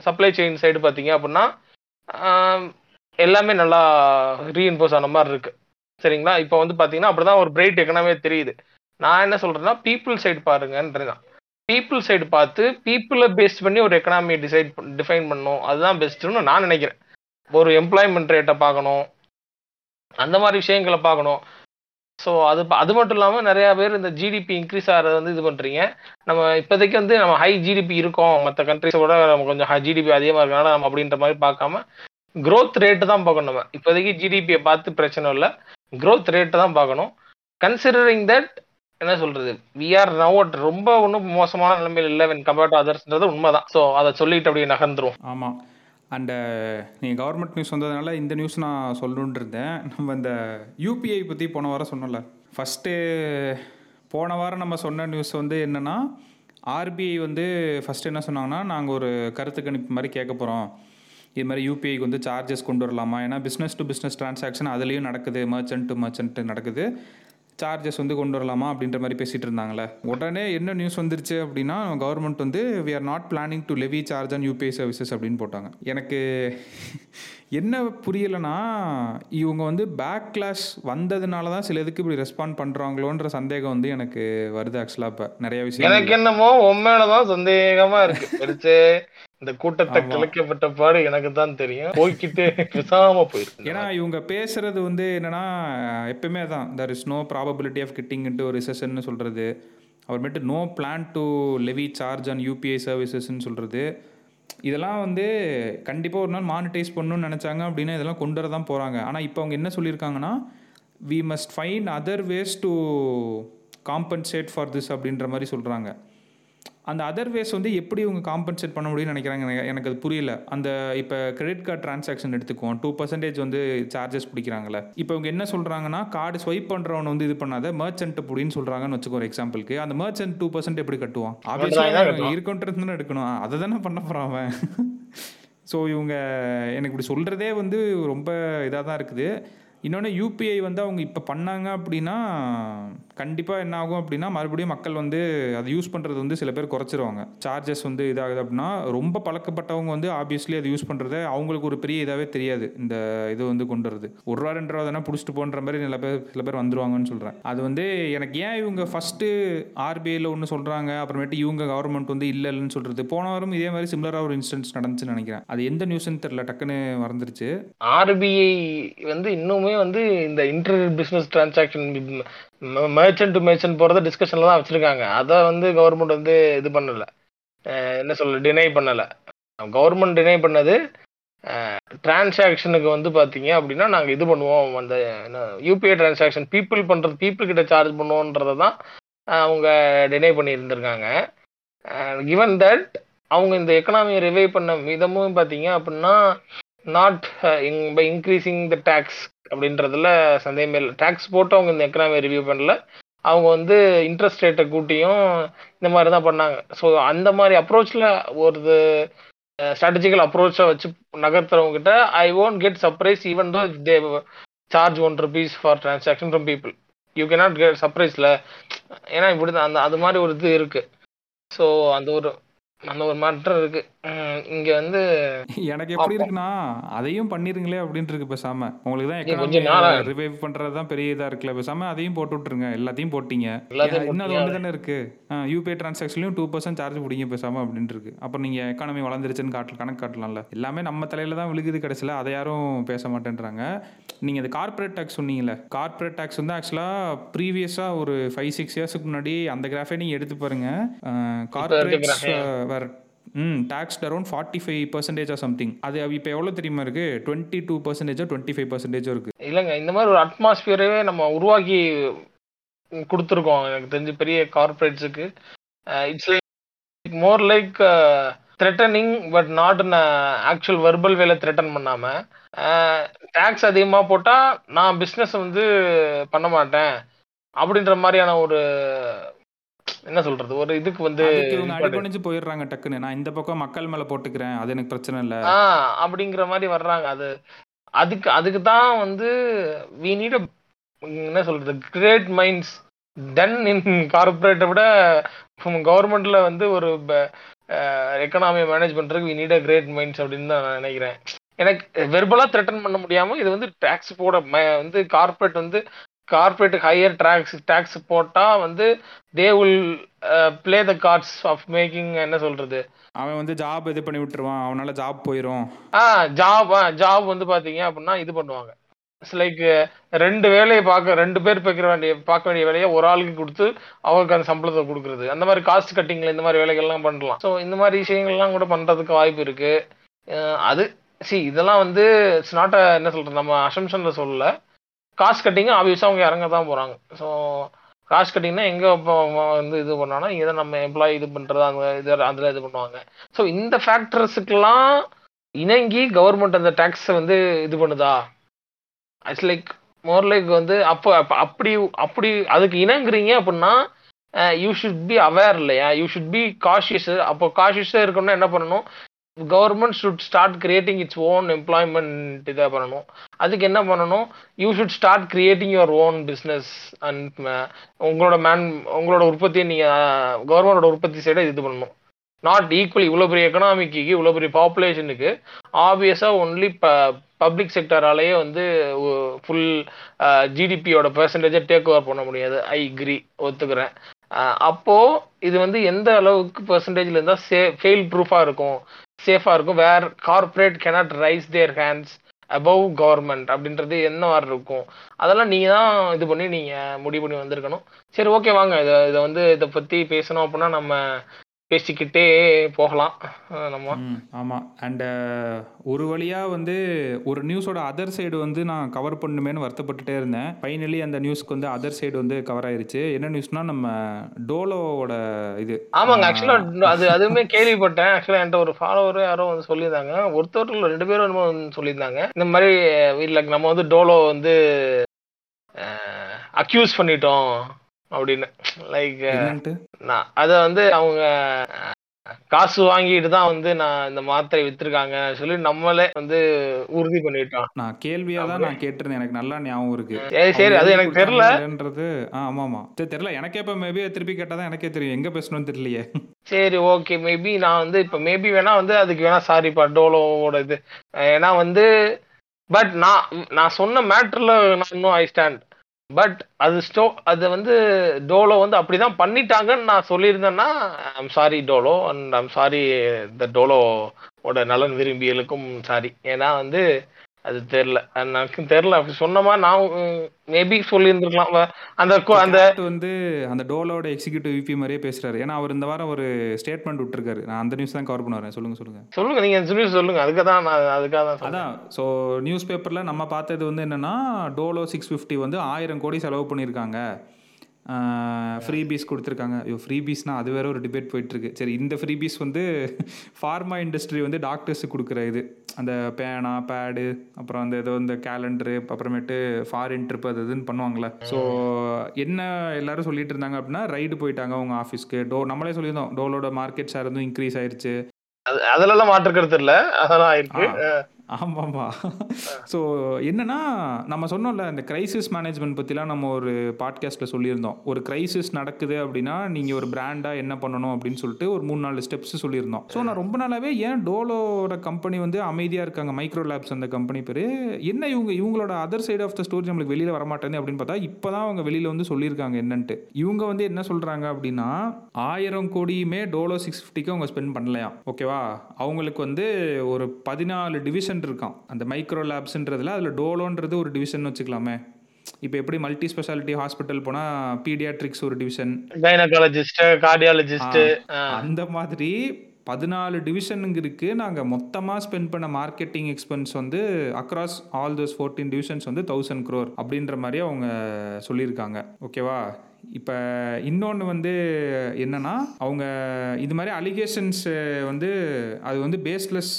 supply chain side பார்த்தீங்க அப்படின்னா எல்லாமே நல்லா ரீஇன்போஸ் ஆன மாதிரி இருக்கு. சரிங்களா? இப்போ வந்து பார்த்திங்கன்னா அப்படி தான் ஒரு பிரைட் எக்கனாமியே தெரியுது. நான் என்ன சொல்றேன்னா பீப்புள் சைடு பாருங்கன்றதான் பீப்புள் சைடு பார்த்து பீப்புளை பேஸ்ட் பண்ணி ஒரு எக்கனாமியை டிசைட் டிஃபைன் பண்ணும் அதுதான் பெஸ்ட்டுன்னு நான் நினைக்கிறேன். ஒரு எம்ப்ளாய்மெண்ட் ரேட்டை பார்க்கணும். அந்த மாதிரி விஷயங்களை பார்க்கணும். ஸோ அது அது மட்டும் இல்லாமல் நிறையா பேர் இந்த ஜிடிபி இன்க்ரீஸ் ஆகிறது வந்து இது பண்ணுறீங்க நம்ம இப்போதைக்கு வந்து நம்ம ஹை ஜிடிபி இருக்கோம். மற்ற கண்ட்ரிஸோட நம்ம கொஞ்சம் ஜிடிபி அதிகமாக இருக்கனால நம்ம அப்படின்ற மாதிரி பார்க்காம க்ரோத் ரேட்டு தான் பார்க்கணும் நம்ம. இப்போதைக்கு ஜிடிபியை பார்த்து பிரச்சனை இல்லை. க்ரோத் ரேட்டு தான் பார்க்கணும். கன்சிடரிங் தட் என்ன சொல்றது? வி ஆர் நவ் ரொம்ப ஒன்றும் மோசமான நிலைமையில் இல்லை வென் கம்பேர்ட் டு அதர்ஸ்ன்றது உண்மைதான். ஸோ அதை சொல்லிட்டு அப்படியே நகர்ந்துரும். ஆமாம் அண்டு நீங்கள் கவர்மெண்ட் நியூஸ் வந்ததுனால இந்த நியூஸ் நான் சொல்லணுன்னு இருந்தேன். நம்ம இந்த யூபிஐ பற்றி போன வாரம் சொன்னோம்ல. ஃபஸ்ட்டு போன வாரம் நம்ம சொன்ன நியூஸ் வந்து என்னென்னா ஆர்பிஐ வந்து ஃபஸ்ட்டு என்ன சொன்னாங்கன்னா நாங்கள் ஒரு கருத்து கணிப்பு மாதிரி கேட்க போகிறோம் இது மாதிரி யூபிஐக்கு வந்து சார்ஜஸ் கொண்டு வரலாமா? ஏன்னா பிஸ்னஸ் டு பிஸ்னஸ் டிரான்சாக்ஷன் அதுலேயும் நடக்குது. மர்ச்சன்ட் டு மர்ச்சன்ட் நடக்குது. சார்ஜஸ் வந்து கொண்டு வரலாமா அப்படின்ற மாதிரி பேசிகிட்டு இருந்தாங்களே உடனே என்ன நியூஸ் வந்துருச்சு அப்படின்னா கவர்மெண்ட் வந்து we are not planning to levy charge on UPI services அப்படின்னு போட்டாங்க. எனக்கு என்ன புரியலைன்னா இவங்க வந்து பேக் கிளாஷ் வந்ததுனால தான் சில இதுக்கு இப்படி ரெஸ்பாண்ட் பண்ணுறாங்களோன்ற சந்தேகம் வந்து எனக்கு வருது ஆக்சுவலாக இப்போ நிறைய விஷயம் எனக்கு என்னமோ உண்மையிலதான் சந்தேகமா இருக்கு. இந்த கூட்டத்தை. கிளக்கப்பட்ட பாடு எனக்கு தான் தெரியும். போய்க்கிட்டு பேசாம போயிருக்கு ஏன்னா இவங்க பேசுறது வந்து என்னன்னா எப்பயுமே தான் there is no probability of getting into ஒரு ரிசெஷன் சொல்கிறது அப்புறமேட்டு no plan to levy charge on UPI சர்வீசஸ்ன்னு சொல்கிறது இதெல்லாம் வந்து கண்டிப்பாக ஒரு நாள் மானிட்டைஸ் பண்ணணும்னு நினச்சாங்க அப்படின்னா இதெல்லாம் கொண்டு வர தான் போகிறாங்க ஆனால் இப்போ அவங்க என்ன சொல்லியிருக்காங்கன்னா we must find other ways to compensate for this அப்படின்ற மாதிரி சொல்கிறாங்க அந்த அதர் வேஸ் வந்து எப்படி இவங்க காம்பன்சேட் பண்ண முடியும்னு நினைக்கிறாங்க எனக்கு- எனக்கு அது புரியல. அந்த இப்போ கிரெடிட் கார்டு டிரான்சாக்ஷன் எடுத்துக்குவோம். டூ பர்சன்டேஜ் வந்து சார்ஜஸ் பிடிக்கிறாங்களே இப்போ இவங்க என்ன சொல்கிறாங்கன்னா கார்டு ஸ்வைப் பண்ணுறவன் வந்து இது பண்ணாத மர்ச்சன்ட் அப்படின்னு சொல்கிறாங்கன்னு வச்சுக்கோ ஒரு எக்ஸாம்பிளுக்கு அந்த மர்ச்சன்ட் டூ பர்சன்ட் எப்படி கட்டுவான்? தான் கட்டுவான். இருக்கன்றது எடுக்கணும். அதை தானே பண்ண போகிறான் அவன். ஸோ இவங்க எனக்கு இப்படி சொல்கிறதே வந்து ரொம்ப இதாக தான் இருக்குது. இன்னொன்று யூபிஐ வந்து அவங்க இப்போ பண்ணாங்க அப்படின்னா கண்டிப்பாக என்ன ஆகும் அப்படின்னா மறுபடியும் மக்கள் வந்து அதை யூஸ் பண்ணுறது வந்து சில பேர் குறைச்சிருவாங்க. சார்ஜஸ் வந்து இதாகுது அப்படின்னா ரொம்ப பழக்கப்பட்டவங்க வந்து ஆப்வியஸ்லி அதை யூஸ் பண்ணுறது அவங்களுக்கு ஒரு பெரிய இதாகவே தெரியாது இந்த இது வந்து கொண்டு வருது ஒரு ரூபா ரெண்டு ரூபா தானே பிடிச்சிட்டு போன்ற மாதிரி சில பேர் சில பேர் வந்துருவாங்கன்னு சொல்கிறேன் அது வந்து எனக்கு ஏன் இவங்க ஃபஸ்ட்டு ஆர்பிஐயில் ஒன்று சொல்கிறாங்க அப்புறமேட்டு இவங்க கவர்மெண்ட் வந்து இல்லை இல்லைன்னு சொல்கிறது போன வாரம் இதே மாதிரி சிமிலராக ஒரு இன்சிடென்ட்ஸ் நடந்துச்சுன்னு நினைக்கிறேன். அது எந்த நியூஸ்ன்னு தெரில டக்குன்னு மறந்துருச்சு. ஆர்பிஐ வந்து இன்னுமே வந்து இந்த inter business transaction merchant to merchant போகிறத டிஸ்கஷனில் தான் வச்சுருக்காங்க. அதை வந்து கவர்மெண்ட் வந்து இது பண்ணலை. என்ன சொல்ல டினை பண்ணலை. கவர்மெண்ட் டினை பண்ணது டிரான்சாக்ஷனுக்கு வந்து பார்த்தீங்க அப்படின்னா நாங்கள் இது பண்ணுவோம். அந்த யூபிஐ டிரான்சாக்ஷன் பீப்புள் பண்ணுறது பீப்புள் கிட்ட சார்ஜ் பண்ணுவோன்றதை தான் அவங்க டினை பண்ணி இருந்திருக்காங்க கிவன் தட் அவங்க இந்த எக்கனாமியை ரிவைவ் பண்ண விதமும் பார்த்தீங்க அப்படின்னா not by increasing the tax அப்படின்றதுல சந்தேகமே இல்லை. டேக்ஸ் போட்டு அவங்க இந்த எக்கனாமி ரிவ்யூ பண்ணல. அவங்க வந்து இன்ட்ரெஸ்ட் ரேட்டை கூட்டியும் இந்த மாதிரி தான் பண்ணாங்க. ஸோ அந்த மாதிரி அப்ரோச்சில் ஒரு ஸ்ட்ராட்டஜிக்கல் அப்ரோச்சை வச்சு நகர்த்துறவங்ககிட்ட I won't get surprise even though they charge one rupees for transaction from people you can not get சர்ப்ரைஸில் ஏன்னா இப்படி தான் அந்த அது மாதிரி ஒரு இது இருக்குது ஸோ அந்த ஒரு அந்த ஒரு மாற்றம் இருக்கு. இங்க வந்து எனக்கு எப்படி அப்போ- இருக்குன்னா அதையும் பண்ணிருங்களே அப்படின்ட்டு இருக்கு பேசாம. உங்களுக்கு தான் எக்கனாமி ரிவைவ் பண்றது தான் பெரிய இதா இருக்குல்ல பேசாம அதையும் போட்டு விட்டுருங்க. எல்லாத்தையும் போட்டீங்க. இன்னும் அது. ஒன்று தானே இருக்கு? யூபிஐ டிரான்சாக்ஷன்லையும் டூ பர்சன்ட் சார்ஜ் பிடிங்க பேசாம அப்படின்ட்டு இருக்கு. அப்புறம் நீங்க எக்கானமி வளர்ந்துருச்சுன்னு காட்டு கணக்கு காட்டலாம்ல. எல்லாமே நம்ம தலையில தான் விழுகுது கடைசியில் அதை யாரும் பேச மாட்டேன்றாங்க. நீங்க இந்த கார்ப்பரேட் டேக்ஸ் சொன்னீங்கல்ல கார்ப்பரேட் டேக்ஸ் வந்து ஆக்சுவலா ப்ரீவியஸா ஒரு ஃபைவ் சிக்ஸ் இயர்ஸ்க்கு முன்னாடி அந்த கிராஃபே நீங்க எடுத்து பாருங்க. graph, வேற ம் tax around forty five percentage something அது இப்போ எவ்வளோ தெரியுமா இருக்கு? டுவெண்ட்டி டூ பர்சன்டேஜோ டுவெண்ட்டி ஃபைவ் பர்சன்டேஜோ இருக்கு. இல்லைங்க இந்த மாதிரி ஒரு அட்மாஸ்பியரவே நம்ம உருவாக்கி கொடுத்துருக்கோம். எனக்கு தெரிஞ்சு பெரிய கார்பரேட்ஸுக்கு it's like more like threatening but not actual verbal வேலை த்ரெட்டன் பண்ணாமல் டேக்ஸ் அதிகமாக போட்டால் நான் பிஸ்னஸ் வந்து பண்ண மாட்டேன். அப்படின்ற மாதிரியான ஒரு என்ன சொல்றது? ஒரு இதுக்கு வந்து அடிபணிஞ்சு போயிடுறாங்க டக்குன்னு. நான் இந்த பக்கம் மக்கள் மேல போட்டுக்கிறேன். அது எனக்கு பிரச்சனை இல்ல. அப்படிங்கிற மாதிரி வர்றாங்க. அது அதுக்கு அதுக்கு தான் வந்து வி நீட் என்ன சொல்றது? கிரேட் மைண்ட்ஸ் டன் இன் கார்பரேட்டை விட கவர்மெண்ட்ல வந்து ஒரு எக்கனாமியை மேனேஜ் பண்றதுக்கு we need a great minds அப்படின்னு தான் நான் நினைக்கிறேன். எனக்கு வெர்பலா த்ரெட்டன் பண்ண முடியாம இது வந்து டாக்ஸ் போட வந்து கார்பரேட் வந்து கார்பரேட் ஹையர் டாக்ஸ் டாக்ஸ் போட்டா வந்து they will play the cards of making என்ன சொல்றது? அவன் வந்து ஜாப் இது பண்ணி விட்டுருவான். அவனால ஜாப் போயிடும் ஆ ஜாப் ஜாப் வந்து பாத்தீங்க அப்படின்னா இது பண்ணுவாங்க. லைக் ரெண்டு வேலையை பார்க்க ரெண்டு பேர் பார்க்க வேண்டிய பார்க்க வேண்டிய வேலையை ஒரு ஆளுக்கு கொடுத்து அவருக்கு அந்த சம்பளத்தை கொடுக்குறது. அந்த மாதிரி காஸ்ட் கட்டிங்ல இந்த மாதிரி வேலைகள்லாம் பண்ணலாம். ஸோ இந்த மாதிரி விஷயங்கள்லாம் கூட பண்றதுக்கு வாய்ப்பு இருக்கு. அஹ் அது சி இதெல்லாம் வந்து இட்ஸ் நாட் என்ன சொல்றது நம்ம அசம்ஷன்ல சொல்லல. காஸ்ட் கட்டிங் ஆப்வியஸாக அவங்க இறங்க தான் போகிறாங்க ஸோ காஸ்ட் கட்டிங்னா எங்கே இப்போ வந்து இது பண்ணானா இதை நம்ம எம்ப்ளாயி இது பண்ணுறது அந்த இது அதில் இது பண்ணுவாங்க. ஸோ இந்த ஃபேக்டர்ஸுக்கெல்லாம் இணங்கி கவர்மெண்ட் அந்த டேக்ஸை வந்து இது பண்ணுதா? இட்ஸ் லைக் மோர் லைக் வந்து அப்போ அப்படி அப்படி அதுக்கு இணங்குறீங்க அப்படின்னா யூ ஷுட் பி அவேர் இல்லையா? யூ ஷுட் பி காஷியஸ் அப்போ காஷியஸாக இருக்கணும்னா என்ன பண்ணணும்? Government should start creating its own employment இதை பண்ணணும். அதுக்கு என்ன பண்ணணும்? You should start creating your own business and உங்களோட மேன் உங்களோட உற்பத்தியை நீங்கள் கவர்மெண்டோட uh, உற்பத்தி சைடை இது பண்ணணும். நாட் ஈக்குவல் இவ்வளோ பெரிய எக்கனாமிக்கு இவ்வளோ பெரிய பாப்புலேஷனுக்கு ஆப்வியஸாக ஒன்லி ப பப்ளிக் செக்டராலேயே வந்து ஃபுல் ஜிடிபியோட பெர்சன்டேஜை டேக் ஓவர் பண்ண முடியாது. ஐ கிரி ஒத்துக்கிறேன். அப்போது இது வந்து எந்த அளவுக்கு பெர்சன்டேஜில் இருந்தால் சே ஃபெயில் ப்ரூஃபாக இருக்கும்? சேஃபாக இருக்கும். Where corporate cannot raise their hands above government அப்படின்றது என்ன மாதிரி இருக்கும்? அதெல்லாம் நீங்கள் தான் இது பண்ணி நீங்கள் முடிவு பண்ணி வந்திருக்கணும். சரி ஓகே வாங்க. இதை இதை வந்து இதை பற்றி பேசணும் அப்படின்னா நம்ம பேசிக்கிட்டே போகலாம் நம்ம. ஆமாம் அண்டு ஒரு வழியாக வந்து ஒரு நியூஸோட அதர் சைடு வந்து நான் கவர் பண்ணுமேன்னு வருத்தப்பட்டுட்டே இருந்தேன். ஃபைனலி அந்த நியூஸ்க்கு வந்து அதர் சைடு வந்து கவர் ஆயிருச்சு. என்ன நியூஸ்னா நம்ம டோலோவோட இது. ஆமாங்க. ஆக்சுவலா அது அதுவுமே கேள்விப்பட்டேன். ஆக்சுவலா என்கிட்ட ஒரு ஃபாலோவர் யாரோ வந்து சொல்லியிருந்தாங்க. ஒருத்தர் ரெண்டு பேரும் என்னமோ வந்து சொல்லியிருந்தாங்க. இந்த மாதிரி இல்ல நம்ம வந்து டோலோ வந்து அக்யூஸ் பண்ணிட்டோம். அப்படின்னு. லைக் என்னன்ட்டு? நான் அதை வந்து அவங்க காசு வாங்கிட்டு தான் வந்து நான் இந்த மாத்திரை வித்திருக்காங்க சொல்லி நம்மளே வந்து உறுதி பண்ணிட்டோம். நான் கேள்வியாக தான் நான் கேட்டிருந்தேன். எனக்கு நல்லா ஞாபகம் இருக்கு. சரி சரி அது எனக்கு தெரியல கொடுத்தாங்கன்றது ஆ ஆமாம். ஆமாம் சரி தெரில. எனக்கே இப்போ மேபி திருப்பி கேட்டால் தான் எனக்கே தெரியும். எங்கே பேசணும்னு தெரியலையே. சரி ஓகே மேபி நான் வந்து இப்போ மேபி வேணா வந்து அதுக்கு வேணா சாரிப்பா டோலோவோட இது. ஏன்னா வந்து பட் நான் நான் சொன்ன மேட்டர்ல நான் இன்னும் ஐ ஸ்டாண்ட் பட் அது ஸ்டோ அது வந்து டோலோ வந்து அப்படிதான் பண்ணிட்டாங்கன்னு நான் சொல்லியிருந்தேன்னா I'm sorry Dolo and I'm sorry the டோலோவோட நலன் விரும்பியலுக்கும் சாரி ஏன்னா வந்து அது தெரில எனக்கு தெரில அப்படி சொன்னமா நான் மேபி சொல்லியிருந்துருக்கலாம். அந்த அந்த வந்து அந்த டோலோட எக்ஸிக்யூட்டிவ் விபி மாதிரியே பேசுறாரு. ஏன்னா அவர் இந்த வாரம் ஒரு ஸ்டேட்மெண்ட் விட்டுருக்காரு. நான் அந்த நியூஸ் தான் கவர் பண்ண வரேன். சொல்லுங்க சொல்லுங்க. சொல்லுங்க. நீங்க சொல்லி சொல்லுங்க. அதுக்காக தான் நான் அதுக்காக தான். அதான். ஸோ நியூஸ் பேப்பரில் நம்ம பார்த்தது வந்து என்னென்னா டோலோ சிக்ஸ் ஃபிஃப்டி வந்து ஆயிரம் கோடி செலவு பண்ணியிருக்காங்க. ஃப்ரீ பீஸ் கொடுத்துருக்காங்க. ஐயோ ஃப்ரீ பீஸ்னால் அது வேற ஒரு டிபேட் போயிட்டுருக்கு. சரி இந்த ஃப்ரீ பீஸ் வந்து ஃபார்மா இண்டஸ்ட்ரி வந்து டாக்டர்ஸுக்கு கொடுக்குற இது. அந்த பேனா பேடு அப்புறம் அந்த ஏதோ இந்த கேலண்டரு அப்புறமேட்டு ஃபாரின் ட்ரிப் அது இதுன்னு பண்ணுவாங்கள்ல ஸோ என்ன எல்லாரும் சொல்லிட்டு இருந்தாங்க அப்படின்னா ரைடு போயிட்டாங்க அவங்க ஆஃபீஸ்க்கு டோ நம்மளே சொல்லியிருந்தோம் டோலோட மார்க்கெட் ஷேர் வந்து இன்க்ரீஸ் ஆயிருச்சு. அது அதெல்லாம் மாற்றுக்கிறது இல்ல. அதெல்லாம் இருக்கு ஆமாம்மா. ஸோ என்னன்னா நம்ம சொன்னோம்ல இந்த கிரைசிஸ் மேனேஜ்மெண்ட் பற்றிலாம் நம்ம ஒரு பாட்காஸ்ட்டில் சொல்லியிருந்தோம். ஒரு கிரைசிஸ் நடக்குது அப்படின்னா நீங்கள் ஒரு பிராண்டாக என்ன பண்ணணும் அப்படின்னு சொல்லிட்டு ஒரு மூணு நாலு ஸ்டெப்ஸ் சொல்லியிருந்தோம். ஸோ நான் ரொம்ப நாளாவே ஏன் டோலோட கம்பெனி வந்து அமைதியாக இருக்காங்க? மைக்ரோ லேப்ஸ் அந்த கம்பெனி பேர். என்ன இவங்க இவங்களோட other side of the story நம்மளுக்கு வெளியில் வரமாட்டேங்குது அப்படின்னு பார்த்தா இப்போ தான் அவங்க வெளியில் வந்து சொல்லியிருக்காங்க என்னன்ட்டு. இவங்க வந்து என்ன சொல்கிறாங்க அப்படின்னா ஆயிரம் கோடியுமே டோலோ சிக்ஸ் ஃபிஃப்டிக்கு அவங்க ஸ்பெண்ட் பண்ணலையா ஓகேவா அவங்களுக்கு வந்து ஒரு பதினாலு டிவிஷன் இருக்கான் அந்த மைக்ரோ லேப்ஸ்ன்றதுல அதில் டோலோன்றது ஒரு டிவிஷன் வச்சுக்கலாமே. இப்போ எப்படி மல்டி ஸ்பெஷாலிட்டி ஹாஸ்பிட்டல் போனால் பீடியாட்ரிக்ஸ் ஒரு டிவிஷன் கைனகாலஜிஸ்ட் கார்டியாலஜிஸ்ட் அந்த மாதிரி பதினாலு டிவிஷனுங்க இருக்குது நாங்கள் மொத்தமாக ஸ்பெண்ட் பண்ண மார்க்கெட்டிங் எக்ஸ்பென்ஸ் வந்து across all those fourteen divisions வந்து தௌசண்ட் க்ரோர் அப்படின்ற மாதிரி அவங்க சொல்லியிருக்காங்க. ஓகேவா இப்போ இன்னொன்று வந்து என்னன்னா அவங்க இது மாதிரி அலிகேஷன்ஸ் வந்து அது வந்து பேஸ்லெஸ்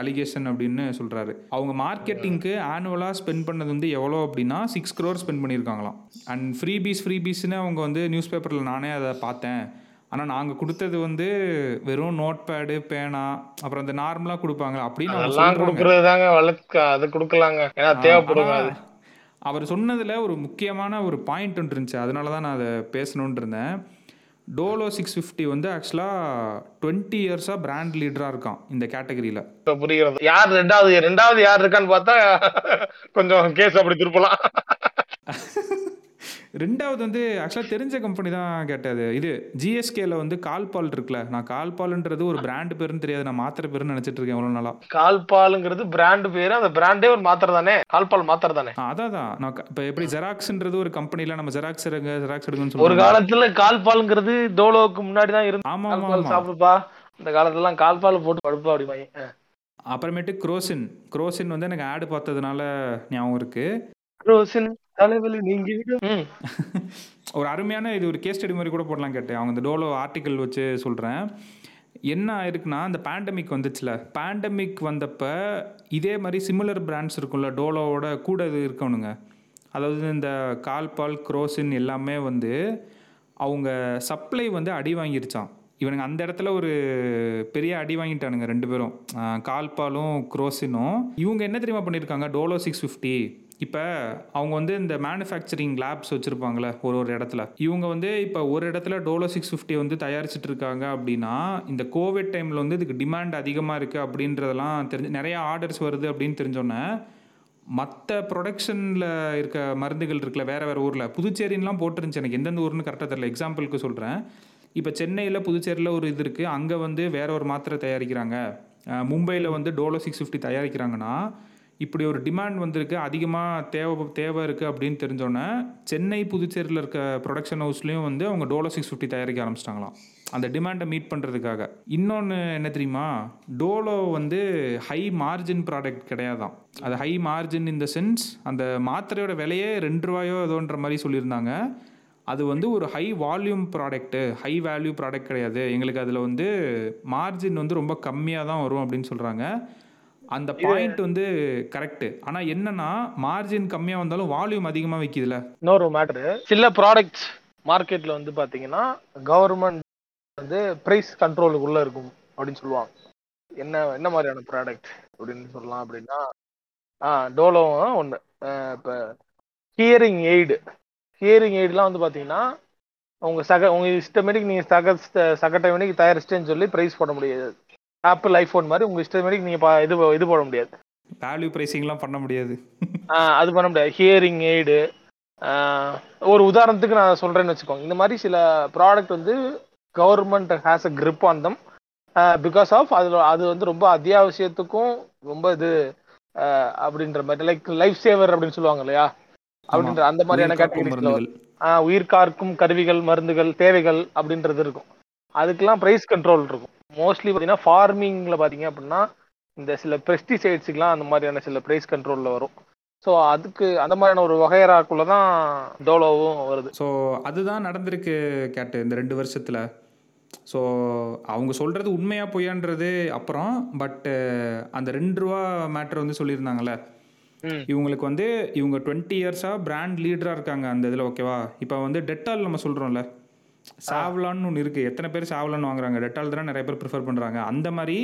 அலிகேஷன் அப்படின்னு சொல்கிறாரு அவங்க மார்க்கெட்டிங்க்கு ஆனுவலாக ஸ்பெண்ட் பண்ணது வந்து எவ்வளோ அப்படின்னா சிக்ஸ் க்ரோர் ஸ்பெண்ட் பண்ணியிருக்காங்களாம். அண்ட் ஃப்ரீ பீஸ் ஃப்ரீ பீஸ்னு அவங்க வந்து நியூஸ் பேப்பரில் நானே அதை பார்த்தேன். ஆனால் நாங்கள் கொடுத்தது வந்து வெறும் நோட் பேடு பேனா அப்புறம் இந்த நார்மலாக கொடுப்பாங்க அப்படின்னு. கொடுக்கறது தாங்க அது கொடுக்கலாங்க. ஏன்னா தேவைப்படுங்க அவர் சொன்னதில் ஒரு முக்கியமான ஒரு பாயிண்ட் ஒன்று இருந்துச்சு. அதனால தான் நான் அதை பேசணுன்ட்டு இருந்தேன். டோலோ சிக்ஸ் ஃபிஃப்டி வந்து ஆக்சுவலாக டுவெண்ட்டி இயர்ஸாக பிராண்ட் லீடராக இருக்கான் இந்த கேட்டகரியில் இப்ப புரிகிறது. யார் ரெண்டாவது ரெண்டாவது யார் இருக்கான்னு பார்த்தா கொஞ்சம் கேஸ் அப்படி திருப்பலாம். ரெண்டாவது வந்து ஆக்சுவலாக தெரிஞ்ச கம்பெனி தான் கேட்டது இது ஜிஎஸ்கேல வந்து கால்பால் இருக்குல்ல. நான் கால்பால்ன்றது ஒரு பிராண்ட் பேருன்னு தெரியாது. நான் மாத்திரை பேருன்னு நினச்சிட்டு இருக்கேன் எவ்வளோ நாளா. கால்பாலுங்கிறது பிராண்ட் பேரு. அந்த பிராண்டே ஒரு மாத்திரை தானே கால்பால் மாத்திரை தானே அதான் தான் நான் இப்போ எப்படி ஜெராக்ஸ்ன்றது ஒரு கம்பெனியில் நம்ம ஜெராக்ஸ் எடுங்க ஜெராக்ஸ் எடுங்கன்னு ஒரு காலத்துல கால்பாலுங்கிறது டோலோவுக்கு முன்னாடி தான் இருந்து கால்பால் ஆமாம் சாப்பிடுப்பா. இந்த காலத்துலலாம் கால்பால் போட்டு படுப்பா அப்படி அப்புறமேட்டு குரோசின் குரோசின் வந்து எனக்கு ஆடு பார்த்ததுனால ஞாபகம் இருக்கு. ரோசின் தலைவலி நீங்க ஒரு அருமையான இது ஒரு கேஸ் ஸ்டடி மாதிரி கூட போடலாம் கேட்டேன். அவங்க இந்த டோலோ ஆர்டிக்கல் வச்சு சொல்கிறேன் என்ன ஆயிருக்குன்னா இந்த பேண்டமிக் வந்துச்சுல. பேண்டமிக் வந்தப்ப இதே மாதிரி சிமிலர் பிராண்ட்ஸ் இருக்கும்ல டோலோவோட கூட இது இருக்கணுங்க அதாவது இந்த கால்பால் குரோசின் எல்லாமே வந்து அவங்க சப்ளை வந்து அடி வாங்கிருச்சான் இவனுங்க அந்த இடத்துல ஒரு பெரிய அடி வாங்கிட்டானுங்க ரெண்டு பேரும். கால்பாலும் குரோசினும். இவங்க என்ன தெரியுமா பண்ணியிருக்காங்க டோலோ சிக்ஸ் ஃபிஃப்டி இப்போ அவங்க வந்து இந்த மேனுஃபேக்சரிங் லேப்ஸ் வச்சுருப்பாங்களே ஒரு ஒரு இடத்துல. இவங்க வந்து இப்போ ஒரு இடத்துல டோலோ சிக்ஸ் ஃபிஃப்டி வந்து தயாரிச்சுட்டு இருக்காங்க அப்படின்னா இந்த கோவிட் டைமில் வந்து இதுக்கு டிமாண்ட் அதிகமாக இருக்குது அப்படின்றதெல்லாம் தெரிஞ்சு நிறைய ஆர்டர்ஸ் வருது அப்படின்னு தெரிஞ்சோன்னே மற்ற ப்ரொடக்ஷனில் இருக்க மருந்துகள் இருக்குல்ல வேறு வேறு ஊரில் புதுச்சேரின்லாம் போட்டுருந்துச்சு எனக்கு. எந்தெந்த ஊர்னு கரெக்டாக தெரியல. எக்ஸாம்பிளுக்கு சொல்கிறேன் இப்போ சென்னையில் புதுச்சேரியில் ஒரு இது இருக்குது அங்கே வந்து வேற ஒரு மாத்திரை தயாரிக்கிறாங்க. மும்பையில் வந்து டோலோ சிக்ஸ் ஃபிஃப்டி தயாரிக்கிறாங்கன்னா இப்படி ஒரு டிமாண்ட் வந்திருக்கு அதிகமாக தேவை தேவை இருக்குது அப்படின்னு தெரிஞ்சோன்னே சென்னை புதுச்சேரியில் இருக்க ப்ரொடக்ஷன் ஹவுஸ்லேயும் வந்து அவங்க டோலோ சிக்ஸ் ஃபிஃப்டி தயாரிக்க ஆரம்பிச்சிட்டாங்களாம். அந்த டிமாண்டை மீட் பண்ணுறதுக்காக இன்னொன்று என்ன தெரியுமா? டோலோ வந்து ஹை மார்ஜின் ப்ராடக்ட் கிடையாதான் அது high margin in the sense அந்த மாத்திரையோட விலையே ரெண்டு ரூபாயோ ஏதோன்ற மாதிரி சொல்லியிருந்தாங்க. அது வந்து ஒரு high volume product high value product கிடையாது. எங்களுக்கு அதில் வந்து மார்ஜின் வந்து ரொம்ப கம்மியாக தான் வரும் அப்படின்னு சொல்கிறாங்க அந்த பாயிண்ட் வந்து கரெக்டு ஆனால் என்னன்னா மார்ஜின் கம்மியாக வந்தாலும் வால்யூம் அதிகமாக விற்கிதுல இன்னொரு மேட்ரு சில ப்ராடக்ட்ஸ் மார்க்கெட்ல வந்து பாத்தீங்கன்னா கவர்மெண்ட் வந்து பிரைஸ் கண்ட்ரோலுக்குள்ள இருக்கும் அப்படின்னு சொல்லுவாங்க. என்ன என்ன மாதிரியான ப்ராடக்ட் அப்படின்னு சொல்லலாம் அப்படின்னா ஆ டோலோவும் ஒன்று இப்போ ஹியரிங் எய்டு ஹியரிங் எய்டுலாம் வந்து பார்த்தீங்கன்னா உங்க சக உங்க இஷ்டமேட்டிக்கு நீங்க சக சகட்டமேட்டிக்கு தயாரிச்சிட்டேன்னு சொல்லி ப்ரைஸ் போட முடியாது. ஆப்பிள் ஐஃபோன் மாதிரி உங்க இஷ்டமேட்டிக்கு நீங்க பா- இது இது போட முடியாது. வேல்யூ ப்ரைஸிங்லாம் பண்ண முடியாது. அது பண்ண முடியாது. ஹியரிங் எய்டு ஒரு உதாரணத்துக்கு நான் சொல்றேன்னு வச்சுக்கோங்க. இந்த மாதிரி சில ப்ராடக்ட் வந்து government has a grip on them. Because of அதில் அது வந்து ரொம்ப அத்தியாவசியத்துக்கும் ரொம்ப இது அப்படின்ற மாதிரி லைக் லைஃப் சேவர் அப்படின்னு சொல்லுவாங்க இல்லையா? அப்படின்ற அந்த மாதிரியான உயிர் காக்கும் கேட்டகரிஸ்ல மருந்துகள். உயிர் காக்கும் கருவிகள் மருந்துகள் தேவைகள் அப்படின்றது இருக்கும். அதுக்கெல்லாம் ப்ரைஸ் கண்ட்ரோல் இருக்கும். மோஸ்ட்லி பார்த்தீங்கன்னா ஃபார்மிங்கில் பார்த்தீங்க அப்படின்னா இந்த சில பெஸ்டிசைட்ஸுக்கெலாம் அந்த மாதிரியான சில ப்ரைஸ் கண்ட்ரோலில் வரும். ஸோ அதுக்கு அந்த மாதிரியான ஒரு வகையறாக்குள்ள தான் டோலோவும் வருது. ஸோ அதுதான் நடந்திருக்கு கேட்டு இந்த ரெண்டு வருஷத்தில். ஸோ அவங்க சொல்கிறது உண்மையாக பொய்யான்றது அப்புறம் பட்டு அந்த ரெண்டு ரூபா மேட்ரு வந்து சொல்லியிருந்தாங்கல்ல. இவங்களுக்கு வந்து இவங்க டுவெண்ட்டி இயர்ஸாக பிராண்ட் லீடராக இருக்காங்க அந்த இதில் ஓகேவா இப்போ வந்து டெட்டால் நம்ம சொல்கிறோம்ல சாவ்லான்னு ஒன்று இருக்குது எத்தனை பேர் சாவ்லான்னு வாங்குறாங்க? டெட்டால் தான் நிறைய பேர் ப்ரிஃபர் பண்ணுறாங்க அந்த மாதிரி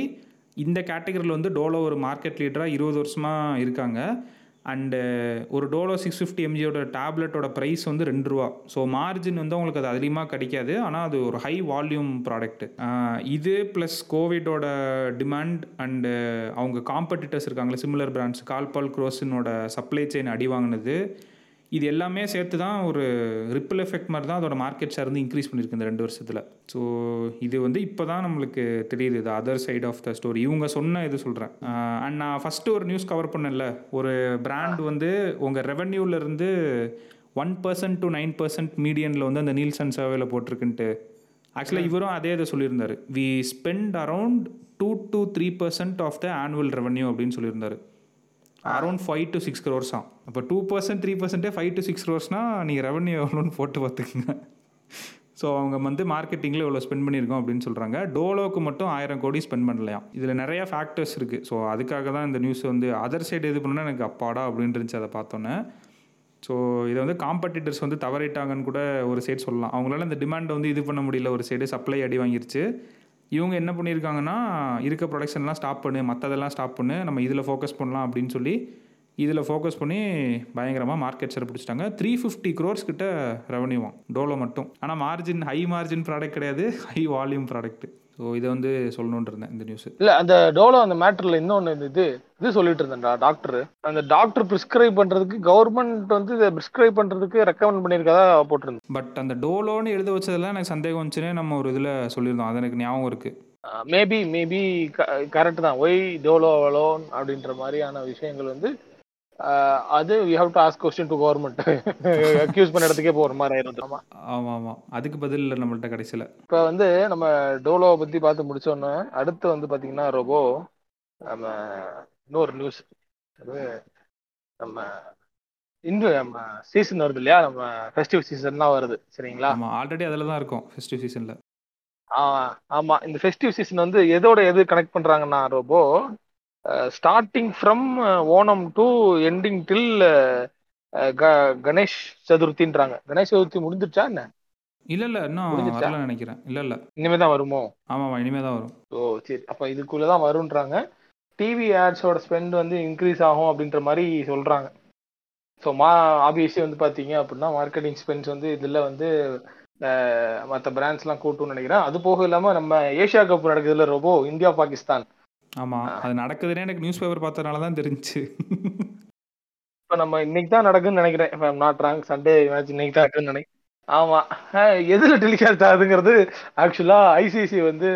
இந்த கேட்டகரியில் வந்து டோலோ ஒரு மார்க்கெட் லீடராக இருபது வருஷமாக இருக்காங்க. அண்டு ஒரு டோலோ சிக்ஸ் ஃபிஃப்டி எம்ஜியோட டேப்லெட்டோட ப்ரைஸ் வந்து ரெண்டு ரூபா. ஸோ மார்ஜின் வந்து உங்களுக்கு அது அதிகமாக கிடைக்காது. ஆனால் அது ஒரு ஹை வால்யூம் ப்ராடக்ட் இது ப்ளஸ் கோவிடோட டிமாண்ட் அண்டு அவங்க காம்படிட்டர்ஸ் இருக்காங்களே சிமிலர் பிராண்ட்ஸ் கால்பால் குரோசினோட சப்ளை செயின் அடி வாங்கினது. இது எல்லாமே சேர்த்து தான் ஒரு ரிப்பிள் எஃபெக்ட் மாதிரி தான் அதோட மார்க்கெட் ஷேர் வந்து இன்க்ரீஸ் பண்ணியிருக்கு இந்த ரெண்டு வருஷத்தில். ஸோ இது வந்து இப்போ தான் நம்மளுக்கு தெரியுது இது other side of the story இவங்க சொன்ன இது சொல்கிறேன் அண்ட் நான் ஃபஸ்ட்டு ஒரு நியூஸ் கவர் பண்ணல ஒரு பிராண்ட் வந்து உங்கள் ரெவென்யூலேருந்து one percent to nine percent மீடியனில் வந்து அந்த நீல்சன் சர்வேல போட்டிருக்குன்ட்டு. ஆக்சுவலாக இவரும் அதே இதை சொல்லியிருந்தாரு. We spend around two to three percent of the annual revenue அப்படின்னு சொல்லியிருந்தாரு. Around five to six crores தான் இப்போ டூ பர்சன்ட் த்ரீ பர்சன்டே ஃபைவ் டு சிக்ஸ் க்ரோர்ஸ்னால் நீங்கள் ரெவன்யூ எவ்வளோன்னு போட்டு பார்த்துக்குங்க. ஸோ அவங்க வந்து மார்க்கெட்டிங்கில் இவ்வளோ ஸ்பெண்ட் பண்ணியிருக்கோம் அப்படின்னு சொல்கிறாங்க டோலோக்கு மட்டும் ஆயிரம் கோடி ஸ்பெண்ட் பண்ணலையாம். இதில் நிறையா ஃபேக்டர்ஸ் இருக்குது ஸோ அதுக்காக தான் இந்த நியூஸ் வந்து அதர் சைடு இது பண்ணால் எனக்கு அப்பாடா அப்படின்னு இருந்துச்சு அதை பார்த்தோன்னே. ஸோ இதை வந்து காம்படிட்டர்ஸ் வந்து தவறிட்டாங்கன்னு கூட ஒரு சைடு சொல்லலாம். அவங்களால இந்த டிமாண்டை வந்து இது பண்ண முடியல. ஒரு சைடு சப்ளை அடி வாங்கிருச்சு. இவங்க என்ன பண்ணியிருக்காங்கன்னா இருக்க ப்ரொடக்ஷன்லாம் ஸ்டாப் பண்ணு மற்றதெல்லாம் ஸ்டாப் பண்ணு நம்ம இதில் ஃபோக்கஸ் பண்ணலாம் அப்படின்னு சொல்லி இதில் ஃபோக்கஸ் பண்ணி பயங்கரமாக மார்க்கெட் ஷேர் பிடிச்சிட்டாங்க. த்ரீ ஃபிஃப்டி க்ரோர்ஸ் கிட்ட ரெவன்யூவாம் டோலோ மட்டும். ஆனால் மார்ஜின் ஹை மார்ஜின் ப்ராடக்ட் கிடையாது ஹை வால்யூம் ப்ராடக்ட் ஸோ இதை வந்து சொல்லணுன்ட்டு இருந்தேன் இந்த நியூஸ் இல்ல அந்த டோலோ அந்த மேட்டர்ல இன்னொன்னு இந்த இது இது சொல்லிட்டு இருந்தேன்டா டாக்டர் அந்த டாக்டர் பிரிஸ்கிரைப் பண்றதுக்கு கவர்மெண்ட் வந்து இதை பிரிஸ்கிரைப் பண்றதுக்கு ரெக்கமெண்ட் பண்ணியிருக்கதா போட்டிருந்தேன். பட் அந்த டோலோன்னு எழுத வச்சதெல்லாம் எனக்கு சந்தேகம் வந்துச்சுன்னே நம்ம ஒரு இதில் சொல்லியிருந்தோம். அது எனக்கு ஞாபகம் இருக்குது மேபி மேபி கரெக்ட் தான். ஒய் டோலோ அலோன் அப்படின்ற மாதிரியான விஷயங்கள் வந்து அது we have to ask question to government accuse பண்ண இடத்துக்கே போற மாதிரி ஆயிருந்து ஆமா. ஆமாம் ஆமாம் அதுக்கு பதில் இல்லை நம்மள்ட்ட கடைசியில். இப்போ வந்து நம்ம டோலோவை பத்தி பார்த்து முடிச்சோன்னே அடுத்து வந்து பாத்தீங்கன்னா ரோபோ நம்ம இன்னொரு நியூஸ் அது நம்ம இன்னும் நம்ம சீசன் வருது இல்லையா? நம்ம ஃபெஸ்டிவ் சீசன்லாம் வருது. சரிங்களா? ஆமாம் ஆல்ரெடி அதில் தான் இருக்கும் ஃபெஸ்டிவ் சீசனில் ஆ, ஆமா. இந்த ஃபெஸ்டிவ் சீசன் வந்து எதோட எது கனெக்ட் பண்றாங்கன்னா robot starting from Onam to ending till Ganesh சதுர்த்தின்றாங்க. Ganesh Chaturthi முடிஞ்சிருச்சா என்ன? இல்லை இல்லை இன்னும்? வரல நினைக்கிறேன். இல்லை இல்லை. இனிமே தான் வருமோ? ஆமாம் இனிமேல் தான் வரும். ஓ சரி. அப்ப இதுக்குள்ள தான் வரும்ன்றாங்க. டிவி ஆட்ஸோட ஸ்பெண்ட் வந்து இன்க்ரீஸ் ஆகும் அப்படின்ற மாதிரி சொல்றாங்க. ஸோ மா ஆப்வியஸ்லி வந்து பாத்தீங்க அப்படின்னா மார்க்கெட்டிங் ஸ்பெண்ட்ஸ் வந்து இதுல வந்து மற்ற பிராண்ட்ஸ்லாம் கூட்டும்னு நினைக்கிறேன். அது போக இல்லாம நம்ம ஏஷியா கப் நடக்குதுல ரோபோ இந்தியா பாகிஸ்தான். ஆமாம் அது நடக்குதுன்னே எனக்கு நியூஸ் பேப்பர் பார்த்ததுனால தான் தெரிஞ்சுச்சு இப்போ நம்ம இன்னைக்கு தான் நடக்குதுன்னு நினைக்கிறேன். இப்போ நாட் ராங் சண்டே மேட்ச் இன்னைக்கு தான் நடக்குதுன்னு நினைக்கிறேன். ஆமா. அஹ் எதுல டெலிகாஸ்ட் ஆகுதுங்கிறது ஆக்சுவலா ஐசிசி வந்து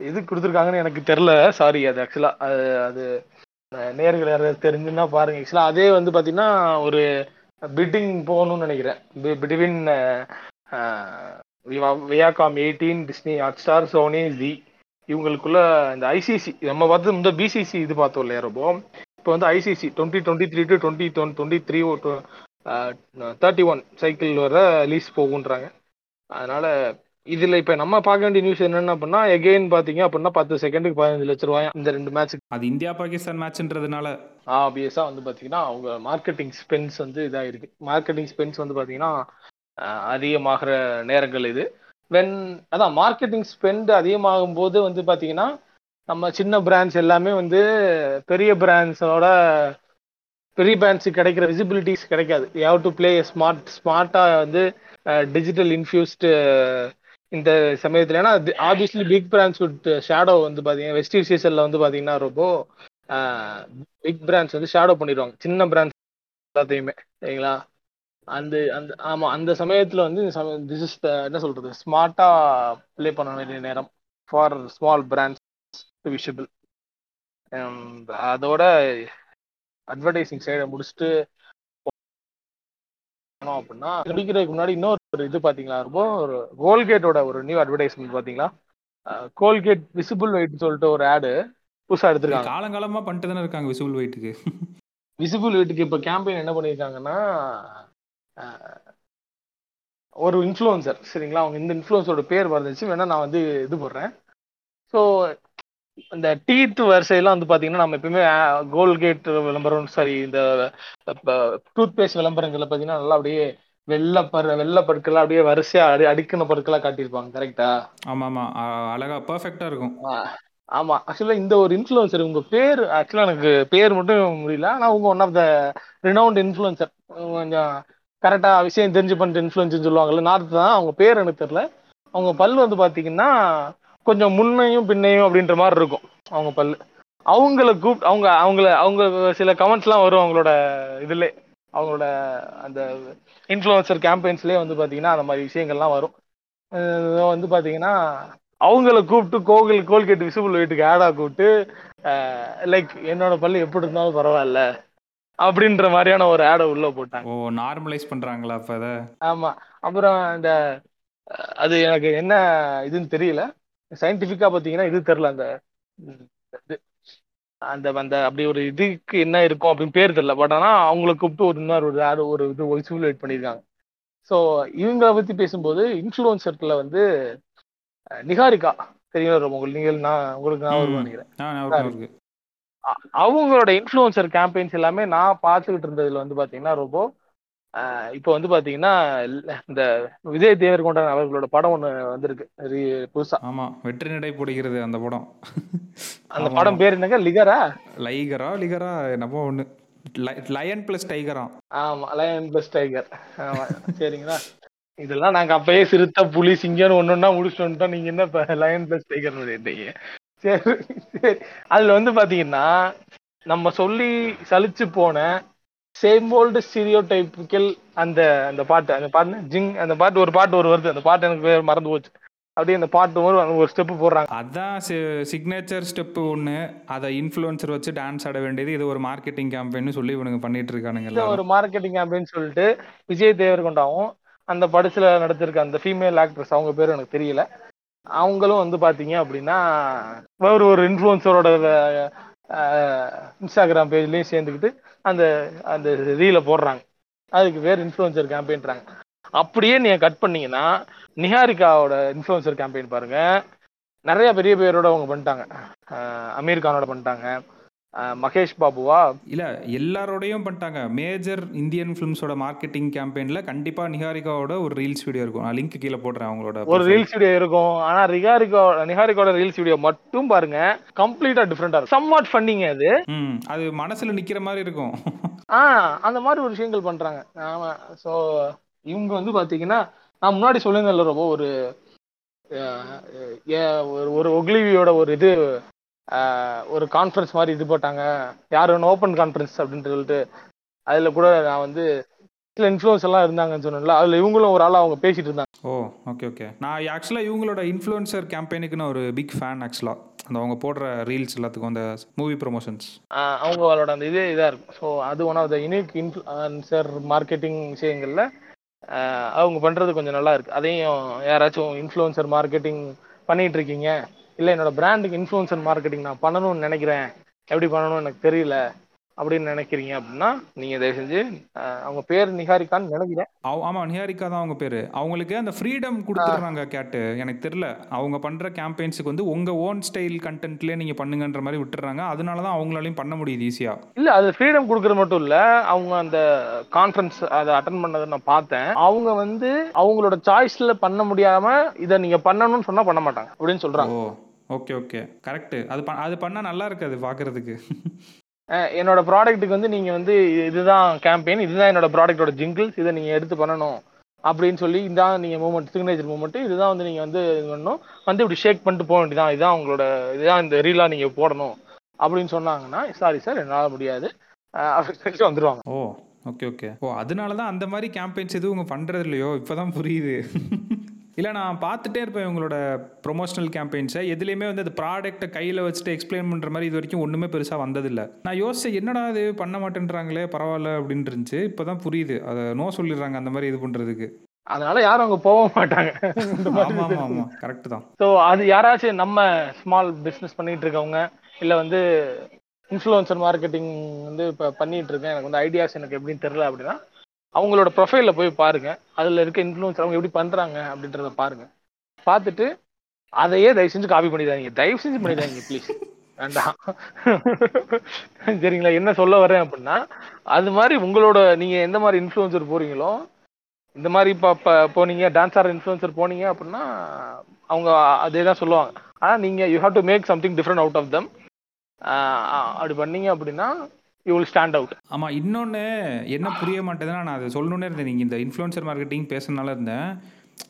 இது கொடுத்துருக்காங்கன்னு எனக்கு தெரில சாரி அது ஆக்சுவலா அது அது நேர்கள் யாராவது தெரிஞ்சுன்னா பாருங்க. ஆக்சுவலா அதே வந்து பாத்தீங்கன்னா ஒரு பிட்டிங் போகணும்னு நினைக்கிறேன். Between Viacom eighteen Disney Hotstar Sony Zee இவங்களுக்குள்ள இந்த ஐசிசி நம்ம பார்த்து இந்த பிசிசி இது பார்த்தோம் இல்லையா ரொம்ப? இப்போ வந்து ICC twenty twenty three to twenty twenty three thirty one cycle வர லீஸ் போகுன்றாங்க. அதனால இதுல இப்ப நம்ம பார்க்க வேண்டிய நியூஸ் என்னென்ன அப்படின்னா எகெயின் பாத்தீங்க அப்படின்னா பத்து செகண்டுக்கு பதினஞ்சு லட்ச ரூபாய் இந்த ரெண்டு மேட்ச்சுக்கு அது இந்தியா பாகிஸ்தான் மேட்ச்ன்றதுனால ஆப்வியஸா வந்து பாத்தீங்கன்னா அவங்க மார்க்கெட்டிங் ஸ்பென்ஸ் வந்து இதா இருக்கு மார்க்கெட்டிங் ஸ்பென்ஸ் வந்து பாத்தீங்கன்னா அதிகமாகிற நேரங்கள் இது. வென் அதான் மார்க்கெட்டிங் ஸ்பெண்ட் அதிகமாகும் போது வந்து பார்த்தீங்கன்னா நம்ம சின்ன பிராண்ட்ஸ் எல்லாமே வந்து பெரிய பிராண்ட்ஸோட பெரிய பிராண்ட்ஸுக்கு கிடைக்கிற விசிபிலிட்டிஸ் கிடைக்காது. You have to play smart ஸ்மார்ட்டாக வந்து டிஜிட்டல் இன்ஃபியூஸ்டு இந்த சமயத்தில். ஏன்னா obviously big brands with shadow வந்து பார்த்தீங்கன்னா வெஸ்டிவ் சீசனில் வந்து பார்த்தீங்கன்னா ரொம்ப பிக் பிராண்ட்ஸ் வந்து ஷேடோ பண்ணிடுவாங்க. சின்ன பிராண்ட்ஸ் எல்லாத்தையுமே சரிங்களா? அந்த அந்த ஆமாம் அந்த சமயத்தில் வந்து திஸ் இஸ் என்ன சொல்கிறது ஸ்மார்ட்டாக ப்ளே பண்ண வேண்டிய நேரம் ஃபார் ஸ்மால் பிராண்ட்ஸ் விஷபிள் அதோட அட்வர்டைசிங் சைடை முடிச்சுட்டு அப்படின்னா முடிக்கிறதுக்கு முன்னாடி இன்னொரு இது பாத்தீங்களா ரொம்ப ஒரு கோல்கேட்டோட ஒரு நியூ அட்வர்டைஸ்மெண்ட் பாத்தீங்களா? கோல்கேட் விசிபிள் வெயிட் சொல்லிட்டு ஒரு ஆடு புதுசா எடுத்திருக்காங்க. காலங்காலமா பண்ணிட்டு தானே இருக்காங்க விசிபிள் வெயிட்டுக்கு. விசிபிள் வெயிட்டுக்கு இப்ப கேம்பெயின் என்ன பண்ணிருக்காங்கன்னா ஒரு இன்ஃப்ளூயன்சர் சரிங்களா? அவங்க இந்த இன்ஃப்ளூயன்ஸோட பேர் வந்துச்சு வேணா நான் வந்து இது போடுறேன். ஸோ இந்த டீத் வரிசையெல்லாம் வந்து பாத்தீங்கன்னா நம்ம எப்பயுமே கோல்கேட் விளம்பரம் சாரி இந்த டூத் பேஸ்ட் விளம்பரங்கள்ல பாத்தீங்கன்னா நல்லா அப்படியே வெள்ளை பரு வெள்ளை பற்கள் அப்படியே வரிசையா அடி அடிக்கின பற்களா காட்டியிருப்பாங்க கரெக்டா ஆமா ஆமா அழகா பர்ஃபெக்டா இருக்கும். ஆமா. ஆக்சுவலா இந்த ஒரு இன்ஃப்ளூயன்சர் உங்க பேர் ஆக்சுவலா எனக்கு பேர் மட்டும் முடியல. ஆனா உங்க one of the renowned influencer கொஞ்சம் கரெக்டா விஷயம் தெரிஞ்சு பண்ணிட்டு இன்ஃப்ளூயன்ஸ் சொல்லுவாங்கல்ல நார்த் தான் அவங்க பேர் எனக்கு தெரியல. அவங்க பல் வந்து பாத்தீங்கன்னா கொஞ்சம் முன்னையும் பின்னையும் அப்படின்ற மாதிரி இருக்கும் அவங்க பல்லு. அவங்கள கூப் அவங்க அவங்கள அவங்க சில கமெண்ட்ஸ்லாம் வரும் அவங்களோட இதுல அவங்களோட அந்த இன்ஃப்ளூயன்சர் கேம்பெயின்ஸ்லேயே வந்து பார்த்தீங்கன்னா அந்த மாதிரி விஷயங்கள்லாம் வரும். வந்து பார்த்தீங்கன்னா அவங்கள கூப்பிட்டு கோகில் கோல்கேட் விசிபிள் வெயிட்டுக்கு ஆடாக கூப்பிட்டு லைக் என்னோட பள்ளி எப்படி இருந்தாலும் பரவாயில்ல. அப்படின்ற மாதிரியான ஒரு ஆடை உள்ள போட்டாங்க. ஓ நார்மலைஸ் பண்றாங்களா அப்ப அத? ஆமா. அப்புறம் இந்த அஹ் அது எனக்கு என்ன இதுன்னு தெரியல. சயின்டிஃபிக்கா பார்த்தீங்கன்னா இது தெரியல. அந்த அந்த அந்த அப்படி ஒரு இதுக்கு என்ன இருக்கும் அப்படின்னு பேர் தெரியல. பட் ஆனால் அவங்களை கூப்பிட்டு ஒரு இன்னொரு ஒரு யாரு ஒரு இது சிமுலேட் பண்ணியிருக்காங்க. ஸோ இவங்களை பற்றி பேசும்போது இன்ஃப்ளூன்சர்ல வந்து நிகாரிகா தெரியும் உங்களுக்கு நீங்கள் நான் உங்களுக்கு நான் வருவேன் நினைக்கிறேன் ஆ ஞாபகம் இருக்கு அ- அவங்களோட இன்ஃப்ளூன்சர் கேம்பெயின்ஸ் எல்லாமே நான் பார்த்துக்கிட்டு இருந்ததுல வந்து பாத்தீங்கன்னா ரொம்ப இப்போ வந்து பாத்தீங்கன்னா இந்த விஜய் தேவர்கொண்டான் அவர்களோட படம் ஒண்ணு வந்திருக்கு. புதுசா. ஆமா வெற்றி நடை போடுகிறது அந்த படம். அந்த படம் பேர் என்னங்க? லிகரா? லைகரா லிகரா என்னமோ ஒன்று லயன் ப்ளஸ் டைகரா ஆமா லயன் பிளஸ் டைகர் ஆமா சரிங்களா? இதெல்லாம் நாங்க அப்பயே சிறுத்தை புலி சிங்கம்னு ஒன்னொன்னா முடிச்சுட்டு வந்துட்டோம். நீங்க என்ன லயன் பிளஸ் டைகர் சரி சரி. அதுல வந்து பாத்தீங்கன்னா நம்ம சொல்லி சலிச்சு போன சேம் ஓல்டு ஸ்டீரியோ டைப்பிக்கல் அந்த அந்த பாட்டு. அந்த பாட்டு ஜிங் அந்த பாட்டு ஒரு பாட்டு ஒரு வருது. அந்த பாட்டு எனக்கு பேர் மறந்து போச்சு. அப்படியே அந்த பாட்டு ஒரு ஒரு ஸ்டெப் போடுறாங்க. அதான் சிக்னேச்சர் ஸ்டெப்பு ஒன்று அதை இன்ஃப்ளூயன்சர் வச்சு டான்ஸ் ஆட வேண்டியது. இது ஒரு மார்க்கெட்டிங் கேம்பெயின் சொல்லி இவனுங்க பண்ணிட்டு இருக்கானுங்க ஒரு மார்க்கெட்டிங் அப்படின்னு சொல்லிட்டு விஜய் தேவர்கொண்டாவும் அந்த படத்துல நடிச்சிருக்க அந்த ஃபீமேல் ஆக்ட்ரஸ் அவங்க பேரும் எனக்கு தெரியல. அவங்களும் வந்து பாத்தீங்க அப்படின்னா ஒரு ஒரு இன்ஃப்ளூன்சரோட இன்ஸ்டாகிராம் பேஜ்லயும் சேர்ந்துக்கிட்டு அந்த அந்த ரீல போடுறாங்க. அதுக்கு பேர் இன்ஃப்ளூயன்சர் கேம்பெயின்றாங்க அப்படியே நீங்க கட் பண்ணீங்கன்னா நிஹாரிகாவோட இன்ஃப்ளூயன்சர் கேம்பெயின் பாருங்க. நிறைய பெரிய பேரோட அவங்க பண்ணிட்டாங்க. அமீர் கானோட பண்ணிட்டாங்க. மகேஷ் பாபுவா? இல்ல எல்லாரோடையும் பண்ணிட்டாங்க. மேஜர் இந்தியன் ஃபிலிம்ஸோட மார்க்கெட்டிங் கேம்பெயின்ல கண்டிப்பா நிஹாரிகாவோட ஒரு ரீல்ஸ் வீடியோ இருக்கும். நான் லிங்க் கீழே போடுறேன் அவங்களோட ஒரு. ரீல்ஸ் வீடியோ இருக்கும். ஆனா ரிகாரிகோ நிஹாரிகோட ரீல்ஸ் வீடியோ மட்டும் பாருங்க. கம்ப்ளீட்டா டிஃப்ரெண்டா இருக்கும். சம்வாட் ஃபன்னிங்க அது. அது மனசுல நிக்கிற மாதிரி இருக்கும். ஆ அந்த மாதிரி ஒரு விஷயங்கள் பண்றாங்க. ஆமா ஸோ இவங்க வந்து பாத்தீங்கன்னா நான் முன்னாடி சொல்லுங்கல்ல ரொம்ப ஒரு ஒரு ஒக்லிவியோட ஒரு இது ஒரு கான்ஃபரன்ஸ் மாதிரி இது போட்டாங்க. யார் ஒன்று ஓப்பன் கான்ஃபரன்ஸ் அப்படின்னு சொல்லிட்டு அதுல கூட நான் வந்து சில இன்ஃப்ளூயன்ஸ் எல்லாம் இருந்தாங்கன்னு சொன்னேன்ல அதுல இவங்களும் ஒரு ஆளா அவங்க பேசிட்டு இருந்தாங்க. ஓ ஓகே ஓகே நான் ஆக்சுவலாக இவங்களோட இன்ஃப்ளூயன்சர் கேம்பெயினுக்கு நான் ஒரு பிக் ஃபேன் ஆக்சுவலாக அந்த அவங்க போடுற ரீல்ஸ் எல்லாத்துக்கும் அந்த மூவி ப்ரொமோஷன்ஸ் அவங்களோட அந்த இது இதாக இருக்கும். ஸோ அது one of the unique influencer marketing விஷயங்களில் அவங்க பண்ணுறது கொஞ்சம் நல்லா இருக்கு. அதையும் யாராச்சும் இன்ஃப்ளூன்சர் மார்க்கெட்டிங் பண்ணிட்டு இருக்கீங்க இல்லை என்னோட பிராண்டுக்கு இன்ஃப்ளூன்சர் மார்க்கெட்டிங் நான் பண்ணணும்னு நினைக்கிறேன். எப்படி பண்ணணும்னு எனக்கு தெரியல. அப்படின்னு நினைக்கிறீங்க அப்படின்னா நீங்கள் தயவு செஞ்சு அவங்க பேர் நிகாரிக்கான்னு நினைக்கிறேன். ஆமாம் நிஹாரிகா தான் அவங்க பேர். அவங்களுக்கு அந்த ஃப்ரீடம் கொடுத்துட்றாங்க கேட்டு. எனக்கு தெரில அவங்க பண்ணுற கேம்பெயின்ஸுக்கு வந்து உங்கள் ஓன் ஸ்டைல் கண்டென்ட்லேயே நீங்கள் பண்ணுங்கன்ற மாதிரி விட்டுறாங்க. அதனால தான் அவங்களாலையும் பண்ண முடியுது ஈஸியாக இல்ல அது ஃப்ரீடம் கொடுக்கறது மட்டும் இல்ல. அவங்க அந்த கான்ஃபரன்ஸ் அதை அட்டன் பண்ணதை நான் பார்த்தேன். அவங்க வந்து அவங்களோட சாய்ஸ்ல பண்ண முடியாம இதை நீங்க பண்ணணும்னு சொன்னா பண்ண மாட்டாங்க. அப்படின்னு சொல்றாங்க. ஓகே ஓகே கரெக்டு அது ப அது பண்ணால் நல்லா இருக்காது பார்க்குறதுக்கு என்னோட ப்ராடக்ட்டுக்கு வந்து நீங்க வந்து இது- இதுதான் கேம்பெயின் இதுதான் என்னோட ப்ராடக்ட்டோட ஜிங்கிள்ஸ் இதை நீங்க எடுத்து பண்ணணும் அப்படின்னு சொல்லி இதான் நீங்க மூமெண்ட் சிக்னேச்சர் மூமெண்ட் இதுதான் வந்து நீங்க வந்து இது பண்ணணும். வந்து இப்படி ஷேக் பண்ணிட்டு போக வேண்டியதான் இதுதான் உங்களோட இதுதான் இந்த ரீலா நீங்க போடணும் அப்படின்னு சொன்னாங்கன்னா சாரி சார் என்னால் முடியாது. அப்படின்னு சொல்லிட்டு வந்துருவாங்க. ஓ ஓகே ஓகே ஓ அதனால தான் அந்த மாதிரி கேம்பெயின்ஸ் எதுவும் இவங்க பண்ணுறது இல்லையோ இப்போ தான் புரியுது. இல்லை நான் பார்த்துட்டே இருப்பேன் இவங்களோட ப்ரொமோஷனல் கேம்பெயின்ஸை எதுலேயுமே வந்து அந்த ப்ராடக்ட்டை கையில் வச்சுட்டு எக்ஸ்பிளைன் பண்ணுற மாதிரி இது வரைக்கும் ஒன்றுமே பெருசாக வந்ததில்லை. நான் யோசிச்சேன் என்னடா இது? பண்ண மாட்டேன்றாங்களே பரவாயில்ல அப்படின்னு இருந்துச்சு. இப்போ தான் புரியுது. அதை நோ சொல்லிடுறாங்க அந்த மாதிரி இது பண்ணுறதுக்கு அதனால யாரும் அங்க போக மாட்டாங்க. கரெக்டு தான். ஸோ அது யாராச்சும் நம்ம ஸ்மால் பிஸ்னஸ் பண்ணிட்டு இருக்கவங்க இல்லை வந்து இன்ஃப்ளூயன்சர் மார்க்கெட்டிங் வந்து இப்போ பண்ணிட்டு இருக்கேன். எனக்கு வந்து ஐடியாஸ் எனக்கு எப்படின்னு தெரியல அப்படின்னா அவங்களோட ப்ரொஃபைலில் போய் பாருங்கள் அதில் இருக்க இன்ஃப்ளூன்ஸ் அவங்க எப்படி பண்ணுறாங்க அப்படின்றத பாருங்கள் பார்த்துட்டு அதையே தயவு செஞ்சு காப்பி பண்ணிடாதீங்க. தயவு செஞ்சு பண்ணிடாதீங்க ப்ளீஸ் வேண்டாம். சரிங்களா? என்ன சொல்ல வரேன் அப்படின்னா அது மாதிரி உங்களோட நீங்கள் எந்த மாதிரி இன்ஃப்ளூயன்சர் போகிறீங்களோ இந்த மாதிரி இப்போ இப்போ போனீங்க டான்ஸ் ஆர் இன்ஃப்ளூயன்சர் போனீங்க அப்படின்னா அவங்க அதே தான் சொல்லுவாங்க ஆனால் நீங்கள் you have to make something different out of them அப்படி பண்ணீங்க அப்படின்னா யூ வில் ஸ்டாண்ட் அவுட் ஆமாம் இன்னொன்று என்ன புரிய மாட்டேதுன்னா நான் அதை சொல்லணுன்னே இருந்தேன். நீங்கள் இந்த இன்ஃப்ளூயன்சர் மார்க்கெட்டிங் பேசுனால இருந்தேன்.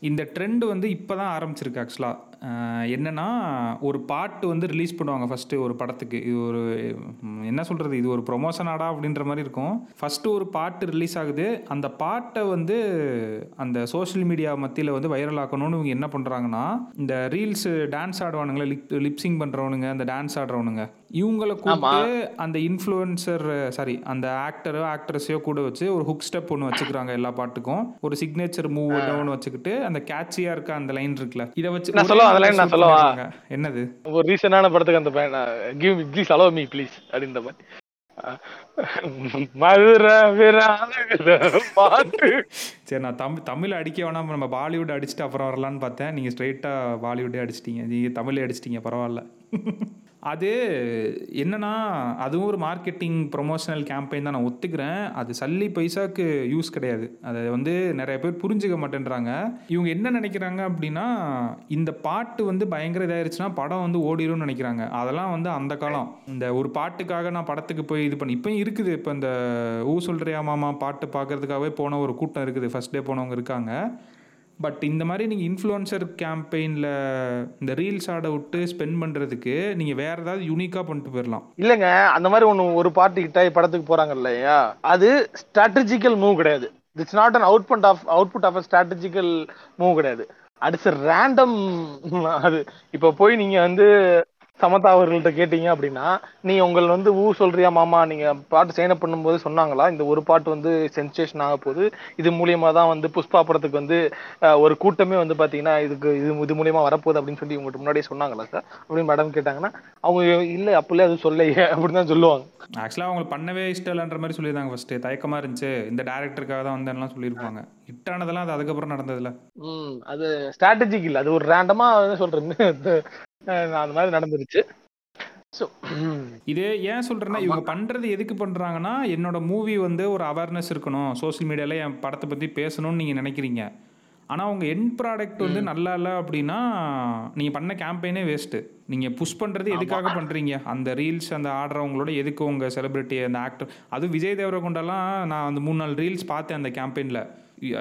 இந்த ட்ரெண்ட் வந்து இப்போ தான் ஆரம்பிச்சிருக்கு ஆக்சுவலாக என்னன்னா ஒரு பாட்டு வந்து ரிலீஸ் பண்ணுவாங்க ஃபஸ்ட்டு ஒரு படத்துக்கு. இது ஒரு என்ன சொல்கிறது இது ஒரு ப்ரொமோஷன் ஆடா அப்படின்ற மாதிரி இருக்கும். ஃபஸ்ட்டு ஒரு பாட்டு ரிலீஸ் ஆகுது. அந்த பாட்டை வந்து அந்த சோஷியல் மீடியா மத்தியில் வந்து வைரல் ஆக்கணும்னு இவங்க என்ன பண்ணுறாங்கன்னா இந்த ரீல்ஸ் டான்ஸ் ஆடுவானுங்களே லிப் லிப்சிங் பண்ணுறவனுங்க அந்த டான்ஸ் ஆடுறவனுங்க. இவங்களை கூப்பிட்டு அந்த இன்ஃப்ளூயன்சர் சாரி அந்த ஆக்டரோ ஆக்ட்ரஸையோ கூட வச்சு ஒரு ஹுக் ஸ்டெப் ஒன்று வச்சுக்கிறாங்க எல்லா பாட்டுக்கும். ஒரு சிக்னேச்சர் மூவ் ஒன்று வச்சுக்கிட்டு அந்த கேட்சியாக இருக்க அந்த லைன் இருக்குல்ல இதை வச்சு line நான் சொல்லவா? என்னது? ஒரு ரீசனான படத்துக்கு அந்த பையன் give me please allow me please அப்படின்ற மாதிரி. சரி நான் தமிழ் தமிழ் அடிக்க வேணாம். நம்ம பாலிவுட் அடிச்சுட்டு அப்புறம் வரலான்னு பார்த்தேன். நீங்கள் ஸ்ட்ரைட்டாக பாலிவுட்டே அடிச்சிட்டீங்க. நீங்கள் தமிழ் அடிச்சிட்டீங்க பரவாயில்ல. அது என்னன்னா அதுவும் ஒரு மார்க்கெட்டிங் ப்ரொமோஷனல் கேம்பெயின் தான் நான் ஒத்துக்கிறேன். அது சல்லி பைசாக்கு யூஸ் கிடையாது. அதை வந்து நிறைய பேர் புரிஞ்சுக்க மாட்டேன்றாங்க. இவங்க என்ன நினைக்கிறாங்க அப்படின்னா இந்த பாட்டு வந்து பயங்கர இதாயிருச்சுன்னா படம் வந்து ஓடிடும்னு நினைக்கிறாங்க. அதெல்லாம் வந்து அந்த காலம். இந்த ஒரு பாட்டுக்காக நான் படத்துக்கு போய் இது பண்ணி இப்போ இருக்குது. இப்போ இந்த ஊ சொல்றியா மாமா பாட்டு பார்க்கறதுக்காகவே போன ஒரு கூட்டம் இருக்குது. ஃபர்ஸ்ட் டே போனவங்க இருக்காங்க. பட் இந்த மாதிரி நீங்கள் இன்ஃப்ளூயன்சர் கேம்பெயினில் இந்த ரீல்ஸ் ஆட விட்டு ஸ்பெண்ட் பண்ணுறதுக்கு நீங்கள் வேறு ஏதாவது யூனிக்காக பண்ணிட்டு போயிடலாம் இல்லைங்க அந்த மாதிரி ஒன்று ஒரு பாட்டு ஹிட் படத்துக்கு போகிறாங்க இல்லையா? அது ஸ்ட்ராட்டஜிக்கல் மூவ் கிடையாது. It's not an output of output of a strategical move கிடையாது. அடுத்த ரேண்டம் அது. இப்போ போய் நீங்கள் வந்து சமதா அவர்கள்ட்ட கேட்டீங்க அப்படின்னா நீ உங்கள் வந்து ஊ சொல்றியா மாமா? நீங்க பாட்டு சைன் அப் பண்ணும்போது சொன்னாங்களா? இந்த ஒரு பாட்டு வந்து சென்சேஷன் ஆக போகுது. இது மூலியமா தான் வந்து புஷ்பா படத்துக்கு வந்து ஒரு கூட்டமே வந்து பாத்தீங்கன்னா இதுக்கு இது இது மூலியமா வரப்போகுது அப்படின்னு சொல்லி உங்கள்கிட்ட முன்னாடியே சொன்னாங்களா சார் அப்படின்னு மேடம் கேட்டாங்கன்னா அவங்க இல்ல அப்பலே அது சொல்லையே அப்படின்னு தான் சொல்லுவாங்க. ஆக்சுவலாக அவங்களுக்கு பண்ணவே இஷ்டம் இல்லைன்ற மாதிரி சொல்லியிருந்தாங்க ஃபஸ்ட்டு தயக்கமாக இருந்துச்சு. இந்த டேரக்டருக்காக தான் வந்தேன்லாம் சொல்லியிருப்பாங்க. ஹிட்டானதெல்லாம் அது அதுக்கப்புறம் நடந்ததில்ல. ம் அது ஸ்ட்ராட்டஜிக் இல்ல. அது ஒரு ரேண்டமா சொல்றேன் அந்த மாதிரி நடந்துருச்சு. இது ஏன் சொல்கிறேன்னா இவங்க பண்ணுறது எதுக்கு பண்ணுறாங்கன்னா என்னோட மூவி வந்து ஒரு அவேர்னஸ் இருக்கணும். சோஷியல் மீடியாவில் என் படத்தை பற்றி பேசணும்னு நீங்கள் நினைக்கிறீங்க. ஆனால் உங்கள் எண்ட் ப்ராடக்ட் வந்து நல்லா இல்லை அப்படின்னா நீங்கள் பண்ண கேம்பெயினே வேஸ்ட்டு நீங்கள் புஷ் பண்ணுறது எதுக்காக பண்ணுறீங்க அந்த ரீல்ஸ் அந்த ஆடுறவங்களோட எதுக்கு உங்கள் செலிபிரிட்டி அந்த ஆக்டர் அதுவும் விஜய் தேவரகொண்டெல்லாம் நான் அந்த மூணு நாலு ரீல்ஸ் பார்த்தேன் அந்த கேம்பெயினில்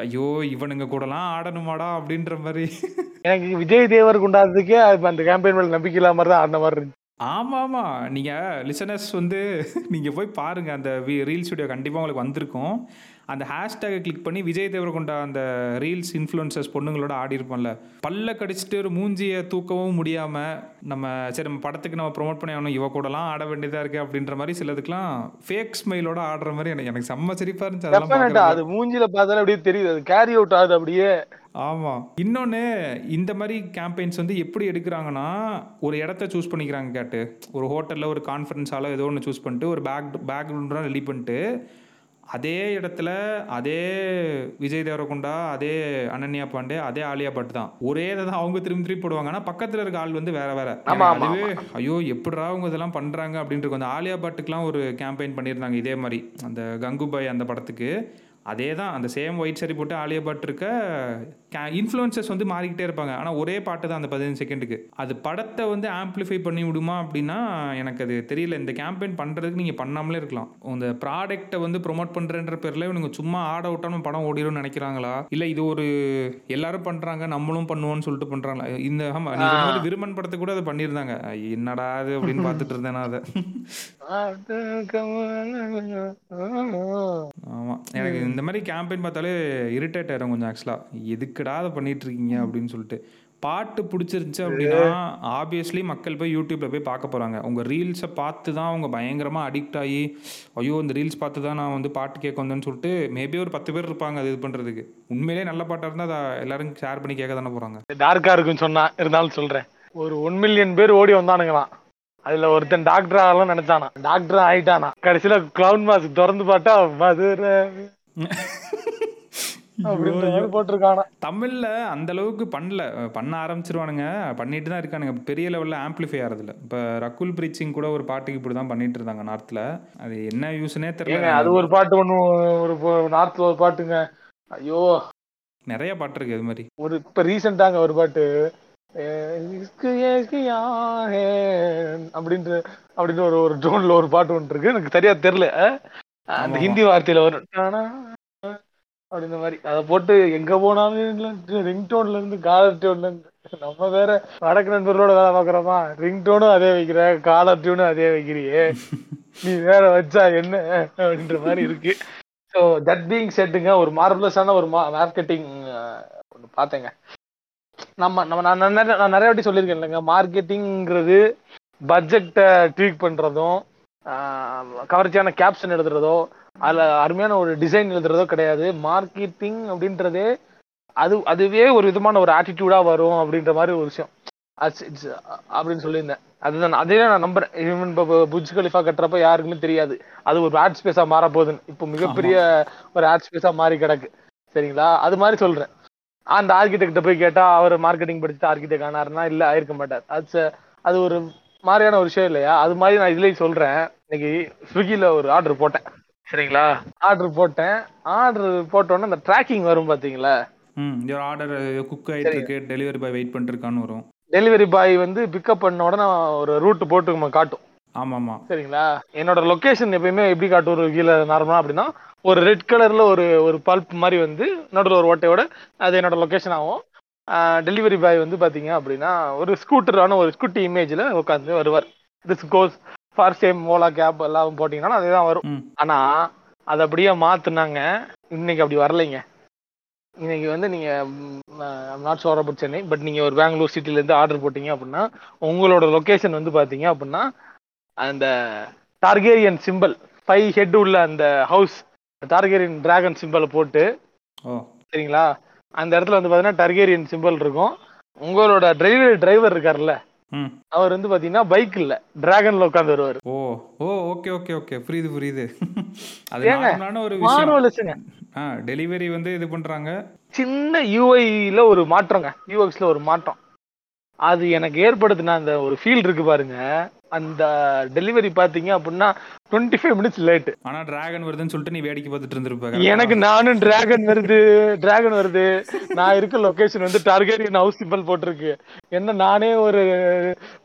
ஐயோ இவனுங்க கூடலாம் ஆடணுமாடா அப்படின்ற மாதிரி. எனக்கு விஜய் தேவர் குண்டாததுக்கே அது அந்த கேம்பெயின் மேல நம்பிக்கை இல்லாம தான் ஆடின மாதிரி இருந்துச்சு. ஆமாம் ஆமாம் நீங்கள் லிசனர்ஸ் வந்து நீங்கள் போய் பாருங்கள் அந்த ரீல்ஸ் வீடியோ கண்டிப்பாக உங்களுக்கு வந்திருக்கும். அந்த ஹேஷ்டேகை கிளிக் பண்ணி விஜய் தேவரகொண்டா அந்த ரீல்ஸ் இன்ஃப்ளூயன்சர்ஸ் பொண்ணுங்களோட ஆடி இருப்போம்ல. பல்ல கடிச்சிட்டு ஒரு மூஞ்சியை தூக்கவும் முடியாமல் நம்ம சரி நம்ம படத்துக்கு நம்ம ப்ரோமோட் பண்ணி ஆகணும் இவ கூடலாம் ஆட வேண்டியதாக இருக்குது அப்படின்ற மாதிரி சிலதுக்கெலாம் ஃபேக் ஸ்மைலோட ஆடுற மாதிரி எனக்கு எனக்கு செம்ம சிரிப்பாக இருந்துச்சு. அதெல்லாம். அது மூஞ்சில பார்த்தாலே அப்படியே தெரியுது. அது கேரி அவுட் ஆகுது அப்படியே. ஆமாம் இன்னொன்று இந்த மாதிரி கேம்பெயின்ஸ் வந்து எப்படி எடுக்கிறாங்கன்னா ஒரு இடத்த சூஸ் பண்ணிக்கிறாங்க கேட்டு. ஒரு ஹோட்டலில் ஒரு கான்ஃபரன்ஸ் ஹாலோ ஏதோ ஒன்று சூஸ் பண்ணிட்டு ஒரு பேக் பேக்ரவுண்டாக ரெடி பண்ணிட்டு அதே இடத்துல அதே விஜய் தேவரகுண்டா அதே அனன்யா பாண்டே அதே ஆலியா பட் தான். ஒரே இதை தான் அவங்க திரும்பி திரும்பி போடுவாங்க. ஆனால் பக்கத்தில் இருக்க ஆள் வந்து வேற வேற. அதுவே ஐயோ எப்படிடா அவங்க இதெல்லாம் பண்ணுறாங்க அப்படின்ட்டு. அந்த ஆலியா பட்டுக்கெலாம் ஒரு கேம்பெயின் பண்ணியிருந்தாங்க இதே மாதிரி. அந்த கங்குபாய் அந்த படத்துக்கு. அதே தான் அந்த சேம் ஒயிட் சரி போட்டு ஆலியா பட் இருக்க இன்ஃப்ளூயன்சஸ் வந்து மாறிக்கிட்டே இருப்பாங்க. ஆனால் ஒரே பாட்டு தான் அந்த பதினஞ்சு செகண்டுக்கு அது படத்தை வந்து ஆம்ப்ளிஃபை பண்ணி விடுமா அப்படின்னா எனக்கு அது தெரியல. இந்த கேம்பெயின் பண்ணுறதுக்கு நீங்கள் பண்ணாமலே இருக்கலாம். இந்த ப்ராடக்ட்டை வந்து ப்ரொமோட் பண்ணுறன்ற பேரில் இவனுங்க சும்மா ஆட விட்டாலும் படம் ஓடிடும்னு நினைக்கிறாங்களா? இல்லை இது ஒரு எல்லாரும் பண்ணுறாங்க நம்மளும் பண்ணுவோம்னு சொல்லிட்டு பண்ணுறாங்களா இந்த ஆமாம் விருமன் படத்துக்கு கூட அதை பண்ணியிருந்தாங்க. என்னடா அது அப்படின்னு பார்த்துட்டு இருந்தேன் அதை. ஆமாம் எனக்கு இந்த மாதிரி கேம்பெயின் பார்த்தாலே இரிட்டேட் ஆயிரும் கொஞ்சம் ஆக்சுவலாக எதுக்குடா அதை பண்ணிட்டு இருக்கீங்க அப்படின்னு சொல்லிட்டு. பாட்டு பிடிச்சிருந்துச்சு அப்படின்னா ஆப்வியஸ்லி மக்கள் போய் யூடியூப்ல போய் பார்க்க போகிறாங்க உங்கள் ரீல்ஸை பார்த்து தான் அவங்க பயங்கரமாக அடிக்ட் ஆகி ஐயோ இந்த ரீல்ஸ் பார்த்து தான் நான் வந்து பாட்டு கேட்க வந்தேன்னு சொல்லிட்டு மேபி ஒரு பத்து பேர் இருப்பாங்க அது இது பண்ணுறதுக்கு உண்மையிலேயே நல்ல பாட்டாக இருந்தால் அதை எல்லாரும் ஷேர் பண்ணி கேட்க தானே போகிறாங்க டார்க்கா இருக்குன்னு சொன்னா இருந்தாலும் சொல்றேன். ஒரு ஒன் மில்லியன் பேர் ஓடி வந்தானுங்களாம். அதுல ஒருத்தன் டாக்டர் ஆகலாம் நினைச்சானா? டாக்டர் ஆயிட்டானா? கடைசியில கிளவுன் மாஸ்க் திறந்து பார்த்தா மதுரை. போட்டிருக்கானா? தமிழில் அந்த அளவுக்கு பண்ணல. பண்ண ஆரம்பிச்சிருவானுங்க. பண்ணிட்டு தான் இருக்கானுங்க. பெரிய லெவலில் ஆம்ப்ளிஃபை ஆகிறதுல இப்போ ரகுல் பிரீத் சிங் கூட ஒரு பாட்டுக்கு இப்படி தான் பண்ணிட்டு இருந்தாங்க நார்த்தில் அது என்ன யூஸ்னே தெரியல. அது ஒரு பாட்டு ஒண்ணு ஒரு நார்த்ல ஒரு பாட்டுங்க. ஐயோ. நிறைய பாட்டு இருக்கு இது மாதிரி. ஒரு இப்ப ரீசெண்டாங்க ஒரு பாட்டு. அப்படின்ற அப்படின்னு ஒரு ஒரு டோன்ல ஒரு பாட்டு ஒன்று இருக்கு. எனக்கு சரியா தெரியல. அந்த. ஹிந்தி வார்த்தையில வரும். டானா அப்படின்ற மாதிரி. அதை போட்டு எங்க போனாலும் ரிங் டோன்ல இருந்து காலர் டோன்ல இருந்து நம்ம வேற வடக்கு நண்பர்களோட வேலை பாக்குறோமா ரிங் டோனும் அதே வைக்கிற காலர் டியூனும் அதே வைக்கிறியே. நீ வேற வச்சா என்ன? அப்படின்ற மாதிரி இருக்கு. ஸோ தட் பீங் செட்டுங்க ஒரு மார்பலஸான ஒரு மார்க்கெட்டிங் ஒன்று பார்த்தேங்க. நம்ம நம்ம நான் நான் நிறைய வாட்டி சொல்லியிருக்கேன் இல்லைங்க மார்க்கெட்டிங்கிறது பட்ஜெட்டை ட்வீக் பண்ணுறதும் கவர்ச்சியான கேப்ஷன் எழுதுறதோ அதில் அருமையான ஒரு டிசைன் எழுதுறதோ கிடையாது. மார்க்கெட்டிங் அப்படின்றதே அது அதுவே ஒரு விதமான ஒரு ஆட்டிடியூடா வரும் அப்படின்ற மாதிரி ஒரு விஷயம். அப்படின்னு சொல்லியிருந்தேன். அதுதான் அதே நான் நம்புறேன். ஈவன் இப்போ புஜ் கலிஃபா கட்டுறப்ப யாருக்குமே தெரியாது. அது ஒரு ஆட் ஸ்பேஸா மாற போகுதுன்னு இப்போ மிகப்பெரிய ஒரு ஆட் ஸ்பேஸா மாறி கிடக்கு. சரிங்களா? அது மாதிரி சொல்றேன். அந்த ஆர்கிடெக்ட போய் கேட்டா அவர் மார்க்கெட்டிங் படிச்சுட்டு ஆர்கிடெக்ட் ஆனாருன்னா இல்ல ஆயிருக்க மாட்டார். அது அது ஒரு மாதிரியான ஒரு விஷயம் இல்லையா? அது மாதிரி நான் இதுலயும் சொல்றேன். இன்னைக்கு ஸ்விக்கில ஒரு ஆர்டர் போட்டேன். சரிங்களா? ஆர்டர் போட்டேன். ஆர்டர் போட்டோன்னே அந்த ட்ராக்கிங் வரும் பாத்தீங்களா? ம் your ஆர்டர் குக் இருக்கு டெலிவரி பாய் வெயிட் பண்ணிருக்கான்னு வரும். டெலிவரி பாய் வந்து பிக்கப் பண்ண உடனே ஒரு ரூட் போட்டு காட்டும். ஆமாம். ஆமாம் சரிங்களா? என்னோட லொகேஷன் எப்பயுமே எப்படி காட்டும் ஒரு கீழே நார்மலா அப்படின்னா ஒரு ரெட் கலர்ல ஒரு ஒரு பல்ப் மாதிரி வந்து நடுவில் ஒரு ஓட்டையோட அது என்னோட லொகேஷன் ஆகும். டெலிவரி பாய் வந்து பாத்தீங்க அப்படின்னா ஒரு ஸ்கூட்டரான ஒரு ஸ்கூட்டி இமேஜ்ல உட்காந்து வருவார். This goes for same Ola cab எல்லாம் போட்டீங்கன்னா அதே தான் வரும். ம். ஆனா அதை அப்படியே மாத்துனாங்க. இன்னைக்கு அப்படி வரலைங்க. இன்னைக்கு வந்து நீங்க not sure about Chennai but நீங்க ஒரு பெங்களூர் சிட்டில இருந்து ஆர்டர் போட்டீங்க அப்படின்னா உங்களோட லொகேஷன் வந்து பாத்தீங்க அப்படின்னா அந்த டார்கேரியன் சிம்பிள் ஃபைவ் ஹெட் உள்ள அந்த ஹவுஸ் டார்கேரியன் டிராகன் சிம்பிளை போட்டு ஓ. சரிங்களா? அந்த இடத்துல வந்து பாத்தீங்கன்னா டார்கேரியன் சிம்பிள் இருக்கும். உங்களோட டிரைவர் டிரைவர் இருக்காருல்ல ம். அவர் வந்து பாத்தீங்கன்னா பைக் இல்ல டிராகன்ல உட்காந்து வருவாரு. Oh oh okay okay okay புரியுது புரியுது. அது நார்மலான ஒரு விஷயம். ஆ டெலிவரி வந்து இது பண்றாங்க. சின்ன யூஐல ஒரு மாற்றங்க யூஎக்ஸ்ல ஒரு மாற்றம். அது எனக்கு ஏற்படுத்தின அந்த ஒரு ஃபீல் இருக்கு பாருங்க. அந்த டெலிவரி பாத்தீங்க அப்படின்னா டுவெண்ட்டி ஃபைவ் மினிட்ஸ் லேட் ஆனா டிராகன் வருதுன்னு சொல்லிட்டு நீ வேடிக்கை பார்த்துட்டு இருந்திருப்ப எனக்கு நானும் டிராகன் வருது டிராகன் வருது. நான் இருக்க லொகேஷன் வந்து டார்கெரியன் ஹவுஸ் சிம்பிள் போட்டிருக்கு. என்ன நானே ஒரு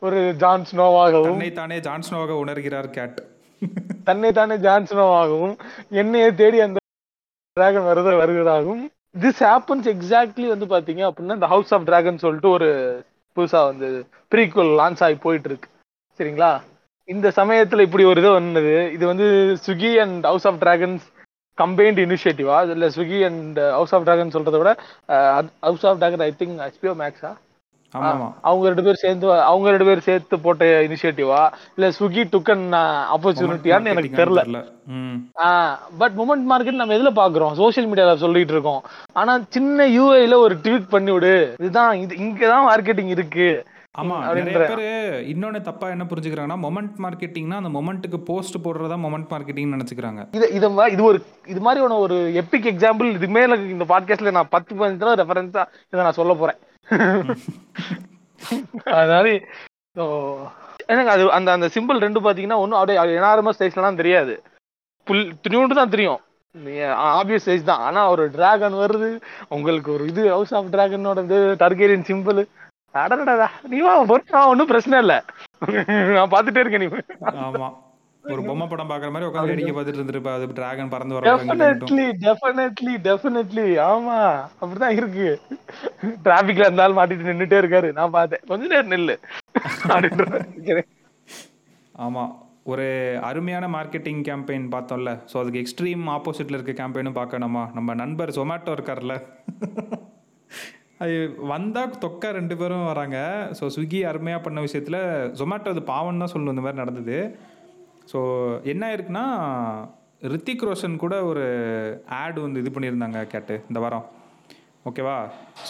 ஒரு ஜான் ஸ்னோவாகவும் தன்னை தானே ஜான்ஸ்னோவாக உணர்கிறார் கேட் தன்னை தானே ஜான் ஸ்னோவாகவும் என்னையே தேடி அந்த டிராகன் வருத வருவதாகவும் திஸ் ஹேப்பன்ஸ் எக்ஸாக்ட்லி வந்து பாத்தீங்க அப்படின்னா இந்த ஹவுஸ் ஆஃப் டிராகன் சொல்லிட்டு ஒரு புதுசா வந்து ப்ரீக்குவல் லான்ச் ஆகி போயிட்டு இருக்கு சரிங்களா? இந்த சமயத்துல இப்படி ஒரு இது வந்தது. இது வந்து Swiggy and House of Dragons combined இனிஷியேட்டிவா இல்ல Swiggy and House of Dragon சொல்றதை விட House of Dragon I think HBO மேக்ஸா அவங்க ரெண்டு பேர் சேர்ந்து அவங்க ரெண்டு பேர் சேர்த்து போட்ட இனிஷியேட்டிவா இல்ல ஸ்விக்கி டுக்கன் ஆப்பர்ச்சுனிட்டியான்னு எனக்கு தெரியல. பட் மூமெண்ட் மார்க்கெட் நம்ம எதுல பாக்குறோம்? சோஷியல் மீடியால சொல்லிட்டு இருக்கோம். ஆனா சின்ன யூஐல ஒரு ட்வீட் பண்ணி விடு. இதுதான் இது இங்கதான் மார்க்கெட்டிங் இருக்கு. ஆமா நிறைய பேர் இன்னொன்னு தப்பா என்ன புரிஞ்சுக்கிறாங்கன்னா மொமெண்ட் மார்க்கெட்டிங்னா அந்த மொமெண்ட்டுக்கு போஸ்ட் போடுறதா மொமெண்ட் மார்க்கெட்டிங் நினைச்சுக்கிறாங்க. இது இது இது ஒரு இது மாதிரியான ஒரு எப்பிக் எக்ஸாம்பிள் இது மேல இந்த பாட்காஸ்ட்ல நான் பத்து பதினஞ்சு ரெஃபரன்ஸா இதை நான் சொல்ல போறேன். அதனால எனக்கு அது அந்த அந்த சிம்பிள் ரெண்டு பாத்தீங்கன்னா ஒன்றும் அப்படியே எனாரமஸ் சைஸ்லாம் தெரியாது. புல் துணியோண்டு தான் தெரியும். ஆப்வியஸ் சைஸ் தான். ஆனால் ஒரு டிராகன் வருது உங்களுக்கு ஒரு இது ஹவுஸ் ஆஃப் டிராகனோட இது டர்கேரியன் சிம்பிள் அடடடா நீ வா பொறுத்தா ஒன்றும் பிரச்சனை இல்லை. நான் பார்த்துட்டே இருக்கேன் நீ. ஆமாம் ஒரு பொம்மை படம் பாக்குற மாதிரி உட்காந்து வேடிக்கை பார்த்துட்டு இருந்திருப்ப அது டிராகன் பறந்து வர டெஃபினெட்லி டெஃபினெட்லி டெஃபினெட்லி ஆமா அப்படிதான் இருக்கு. டிராபிக்ல இருந்தாலும் மாட்டிட்டு நின்னுட்டே இருக்காரு. நான் பார்த்தேன். கொஞ்ச நேரம் நில்லு. ஆமா ஒரு அருமையான மார்க்கெட்டிங் கேம்பெயின் பார்த்தோம்ல. ஸோ அதுக்கு எக்ஸ்ட்ரீம் ஆப்போசிட்ல இருக்க கேம்பெயினும் பார்க்கணுமா? நம்ம நண்பர் ஜொமேட்டோ இருக்கார்ல அது வந்தா தொக்கா ரெண்டு பேரும் வராங்க. ஸோ ஸ்விக்கி அருமையாக பண்ண விஷயத்தில் ஜொமேட்டோ அது பாவம் தான் சொல்லணும். இந்த மாதிரி நடந்தது. ஸோ என்ன ஆயிருக்குன்னா ரித்திக் ரோஷன் கூட ஒரு ஆட் வந்து இது பண்ணியிருந்தாங்க கேட்டு இந்த வாரம். ஓகேவா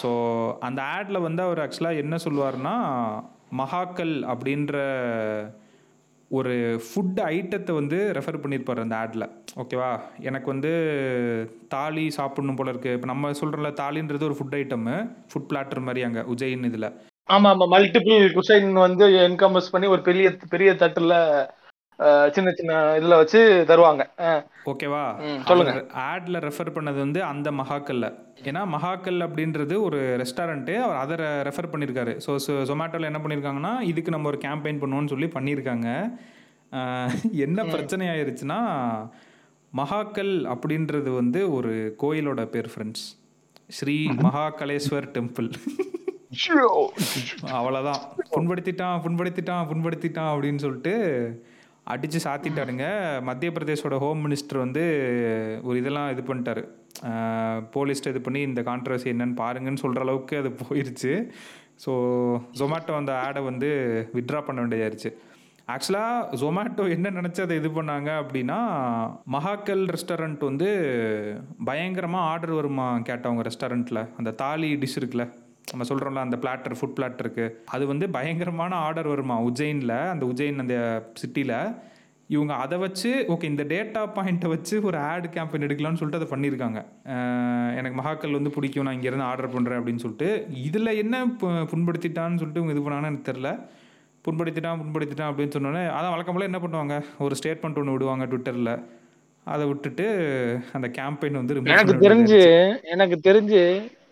ஸோ அந்த ஆடில் வந்து அவர் ஆக்சுவலாக என்ன சொல்லுவார்னா மகாக்கல் அப்படின்ற ஒரு ஃபுட் ஐட்டத்தை வந்து ரெஃபர் பண்ணியிருப்பார் அந்த ஆடில் ஓகேவா எனக்கு வந்து தாலி சாப்பிடணும் போல இருக்குது இப்போ நம்ம சொல்கிறோம்ல தாலின்றது ஒரு ஃபுட் ஐட்டமு ஃபுட் பிளாட்டர் மாதிரி அங்கே உஜயின் இதில். ஆமா ஆமா மல்டிபிள் குசைன் வந்து என்கம்பஸ் பண்ணி ஒரு பெரிய பெரிய தட்டுல சின்ன சின்ன இதுல வச்சு தருவாங்க. ஓகேவா? சொல்லுங்க. ஆட்ல ரெஃபர் பண்ணது வந்து அந்த மகாக்கல்ல. ஏன்னா மகாக்கல் அப்படின்றது ஒரு ரெஸ்டாரண்ட்டு அவர் அதை ரெஃபர் பண்ணியிருக்காரு ஸோ ஜொமேட்டோவில் என்ன பண்ணியிருக்காங்கன்னா இதுக்கு நம்ம ஒரு கேம்பெயின் பண்ணுவோம்னு சொல்லி பண்ணியிருக்காங்க என்ன பிரச்சனை ஆயிருச்சுன்னா மகாக்கல் அப்படின்றது வந்து ஒரு கோயிலோட பேர் ஃப்ரெண்ட்ஸ் ஸ்ரீ மகாகலேஸ்வர் டெம்பிள் அவ்வளோதான் புண்படுத்திட்டான் புண்படுத்திட்டான் புண்படுத்திட்டான் அப்படின்னு சொல்லிட்டு அடித்து சாத்திட்டாருங்க. மத்திய பிரதேஷோட ஹோம் மினிஸ்டர் வந்து ஒரு இதெல்லாம் இது பண்ணிட்டாரு. போலீஸ்ட்டு இது பண்ணி இந்த கான்ட்ரவர்சி என்னன்னு பாருங்கன்னு சொல்கிற அளவுக்கு அது போயிடுச்சு ஸோ ஜொமேட்டோ அந்த ஆடை வந்து வித்ட்ரா பண்ண வேண்டியதாயிருச்சு. ஆக்சுவலாக ஜொமேட்டோ என்ன நினச்சி அதை இது பண்ணாங்க அப்படின்னா மகாக்கல் ரெஸ்டாரண்ட் வந்து பயங்கரமாக ஆர்டர் வருமா கேட்டவங்க ரெஸ்டாரண்ட்டில் அந்த தாலி டிஷ் இருக்குல்ல. நம்ம சொல்கிறோம்ல அந்த பிளாட்டர் ஃபுட் பிளாட்டருக்கு அது வந்து பயங்கரமான ஆர்டர் வருமா? உஜ்ஜைனில் அந்த உஜ்ஜைன் அந்த சிட்டியில் இவங்க அதை வச்சு ஓகே இந்த டேட்டா பாயிண்ட்டை வச்சு ஒரு ஆட் கேம்பெயின் எடுக்கலாம்னு சொல்லிட்டு அதை பண்ணியிருக்காங்க. எனக்கு மகாக்கல் வந்து பிடிக்கும் நான் இங்கேருந்து ஆர்டர் பண்ணுறேன் அப்படின்னு சொல்லிட்டு. இதில் என்ன புண்படுத்திட்டான்னு சொல்லிட்டு இவங்க இது பண்ணாங்கன்னு எனக்கு தெரில புண்படுத்திட்டான் புண்படுத்திட்டான் அப்படின்னு சொன்னோன்னே அதான் வழக்கம் போல என்ன பண்ணுவாங்க? ஒரு ஸ்டேட்மெண்ட் ஒன்று விடுவாங்க ட்விட்டரில் அதை விட்டுட்டு அந்த கேம்பெயின் வந்து எனக்கு தெரிஞ்சு. எனக்கு தெரிஞ்சு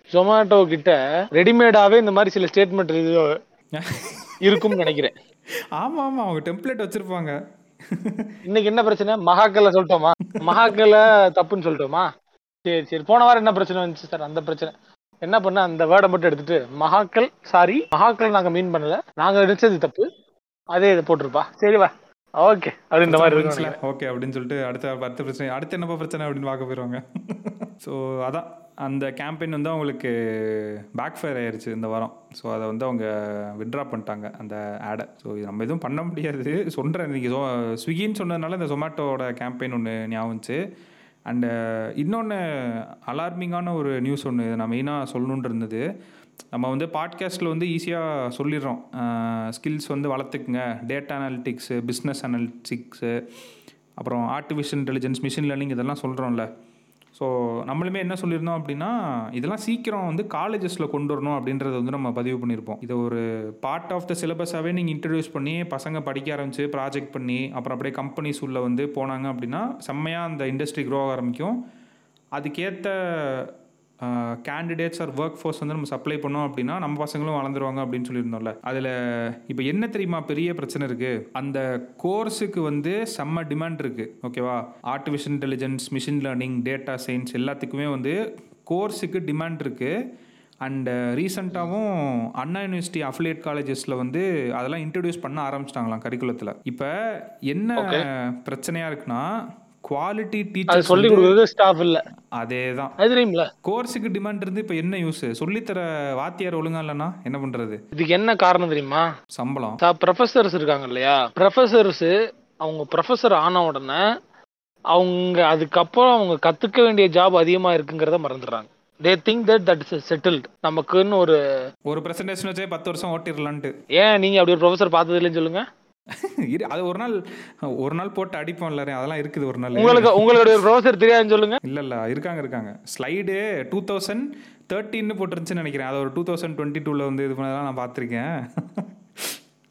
ஜொமேட்டோ கிட்ட ரெடிமேடாவே இந்த மாதிரி சில ஸ்டேட்மெண்ட் இருக்கும்னு நினைக்கிறேன். ஆமா ஆமா அவங்க டெம்ப்ளேட் வச்சிருப்பாங்க. இன்னைக்கு என்ன பிரச்சனை? மகாக்கல்ல சொல்லிட்டோமா? மகாக்கல்ல தப்புன்னு சொல்லிட்டோமா? சரி சரி. போன வாரம் என்ன பிரச்சனை வந்துச்சு சார்? அந்த பிரச்சனை. என்ன பண்ண? அந்த வேர்டை மட்டும் எடுத்துட்டு மகாக்கல் சாரி மகாக்கல் நாங்க மீன் பண்ணல. நாங்க நினைச்சது தப்பு. அதே இதை போட்டிருப்பா. சரி வா. ஓகே. அது இந்த மாதிரி நினைக்கிறேன். ஓகே அப்படின்னு சொல்லிட்டு அடுத்த அடுத்த பிரச்சனை அடுத்து என்னப்பா பிரச்சனை அப்படின்னு பார்க்க போயிடுவாங்க ஸோ அதான். அந்த கேம்பெயின் வந்து அவங்களுக்கு பேக் ஃபயர் ஆயிடுச்சு இந்த வாரம். ஸோ அதை வந்து அவங்க விட்ரா பண்ணிட்டாங்க அந்த ஆடை ஸோ இது நம்ம எதுவும் பண்ண முடியாது. சொல்கிறேன் இன்றைக்கி ஸோ ஸ்விக்கின்னு சொன்னதுனால இந்த ஜொமேட்டோட கேம்பெயின் ஒன்று ஞாபகம் அண்டு இன்னொன்று அலார்மிங்கான ஒரு நியூஸ் ஒன்று நான் மெயினாக சொல்லணுன்ட்டு இருந்தது. நம்ம வந்து பாட்காஸ்ட்டில் வந்து ஈஸியாக சொல்லிடுறோம். ஸ்கில்ஸ் வந்து வளர்த்துக்குங்க. டேட்டா அனாலிட்டிக்ஸு பிஸ்னஸ் அனாலிட்டிக்ஸு அப்புறம் ஆர்டிஃபிஷியல் இன்டெலிஜென்ஸ் மிஷின் லேர்னிங் இதெல்லாம் சொல்கிறோம்ல ஸோ நம்மளுமே என்ன சொல்லியிருந்தோம் அப்படின்னா இதெல்லாம் சீக்கிரம் வந்து காலேஜஸில் கொண்டு வரணும் அப்படின்றத வந்து நம்ம பதிவு பண்ணியிருப்போம். இதை ஒரு பார்ட் ஆஃப் த சிலபஸாகவே நீங்கள் இன்ட்ரடியூஸ் பண்ணி பசங்க படிக்க ஆரம்பிச்சு ப்ராஜெக்ட் பண்ணி அப்புறம் அப்படியே கம்பெனிஸ் உள்ள வந்து போனாங்க அப்படின்னா செம்மையாக அந்த இண்டஸ்ட்ரி க்ரோ ஆக ஆரம்பிக்கும். அதுக்கேற்ற கேண்டிடேட்ஸ் ஆர் ஒர்க் ஃபோர்ஸ் வந்து நம்ம சப்ளை பண்ணோம் அப்படின்னா நம்ம பசங்களும் வளர்ந்துருவாங்க அப்படின்னு சொல்லியிருந்தோம்ல. அதில் இப்போ என்ன தெரியுமா பெரிய பிரச்சனை இருக்குது அந்த கோர்ஸுக்கு வந்து செம்ம டிமாண்ட் இருக்குது ஓகேவா artificial intelligence machine learning data science எல்லாத்துக்குமே வந்து கோர்ஸுக்கு டிமாண்ட் இருக்குது அண்ட் ரீசெண்டாகவும் அண்ணா யூனிவர்சிட்டி அஃபிலியேட் காலேஜஸில் வந்து அதெல்லாம் இன்ட்ரடியூஸ் பண்ண ஆரம்பிச்சிட்டாங்களாம் கரிக்குலத்தில் இப்போ என்ன பிரச்சனையாக இருக்குன்னா குவாலிட்டி அது டீச்சர்ஸ் சொல்லி கொடுக்குறது ஸ்டாஃப் இல்ல. அதே தான் அது தெரியும்ல? கோர்ஸுக்கு டிமாண்ட் இருந்து இப்போ என்ன யூஸ் சொல்லித்தர வாத்தியார் ஒழுங்கா இல்லைன்னா என்ன பண்ணுறது இதுக்கு என்ன காரணம் தெரியுமா? சம்பளம். ப்ரொஃபசர்ஸ் இருக்காங்க இல்லையா? ப்ரொஃபசர்ஸ் அவங்க ப்ரொஃபசர் ஆன உடனே அவங்க அதுக்கப்புறம் அவங்க கத்துக்க வேண்டிய ஜாப் அதிகமா இருக்குங்கிறத மறந்துடுறாங்க. They think that that is settled நமக்குன்னு ஒரு ஒரு ப்ரெசன்டேஷன் வச்சே பத்து வருஷம் ஓட்டிடலான்ட்டு. ஏன் நீங்க அப்படி ஒரு ப்ரொஃபசர் பார்த்தது இல்லைன்னு சொல்லுங்க. இரு அது ஒரு நாள் ஒரு நாள் போட்டு அடிப்போம் எல்லாரையும். அதெல்லாம் இருக்குது ஒரு நாள் உங்களுக்கு உங்களுடைய ப்ரொஃபசர் தெரியாதுன்னு சொல்லுங்க. இல்லை இல்லை இருக்காங்க இருக்காங்க. ஸ்லைடு டூ தௌசண்ட் தேர்ட்டின்னு போட்டுருந்துச்சுன்னு நினைக்கிறேன். அதை ஒரு டூ தௌசண்ட் டுவெண்ட்டி டூவில் வந்து இது பண்ணதெல்லாம் நான் பார்த்துருக்கேன்.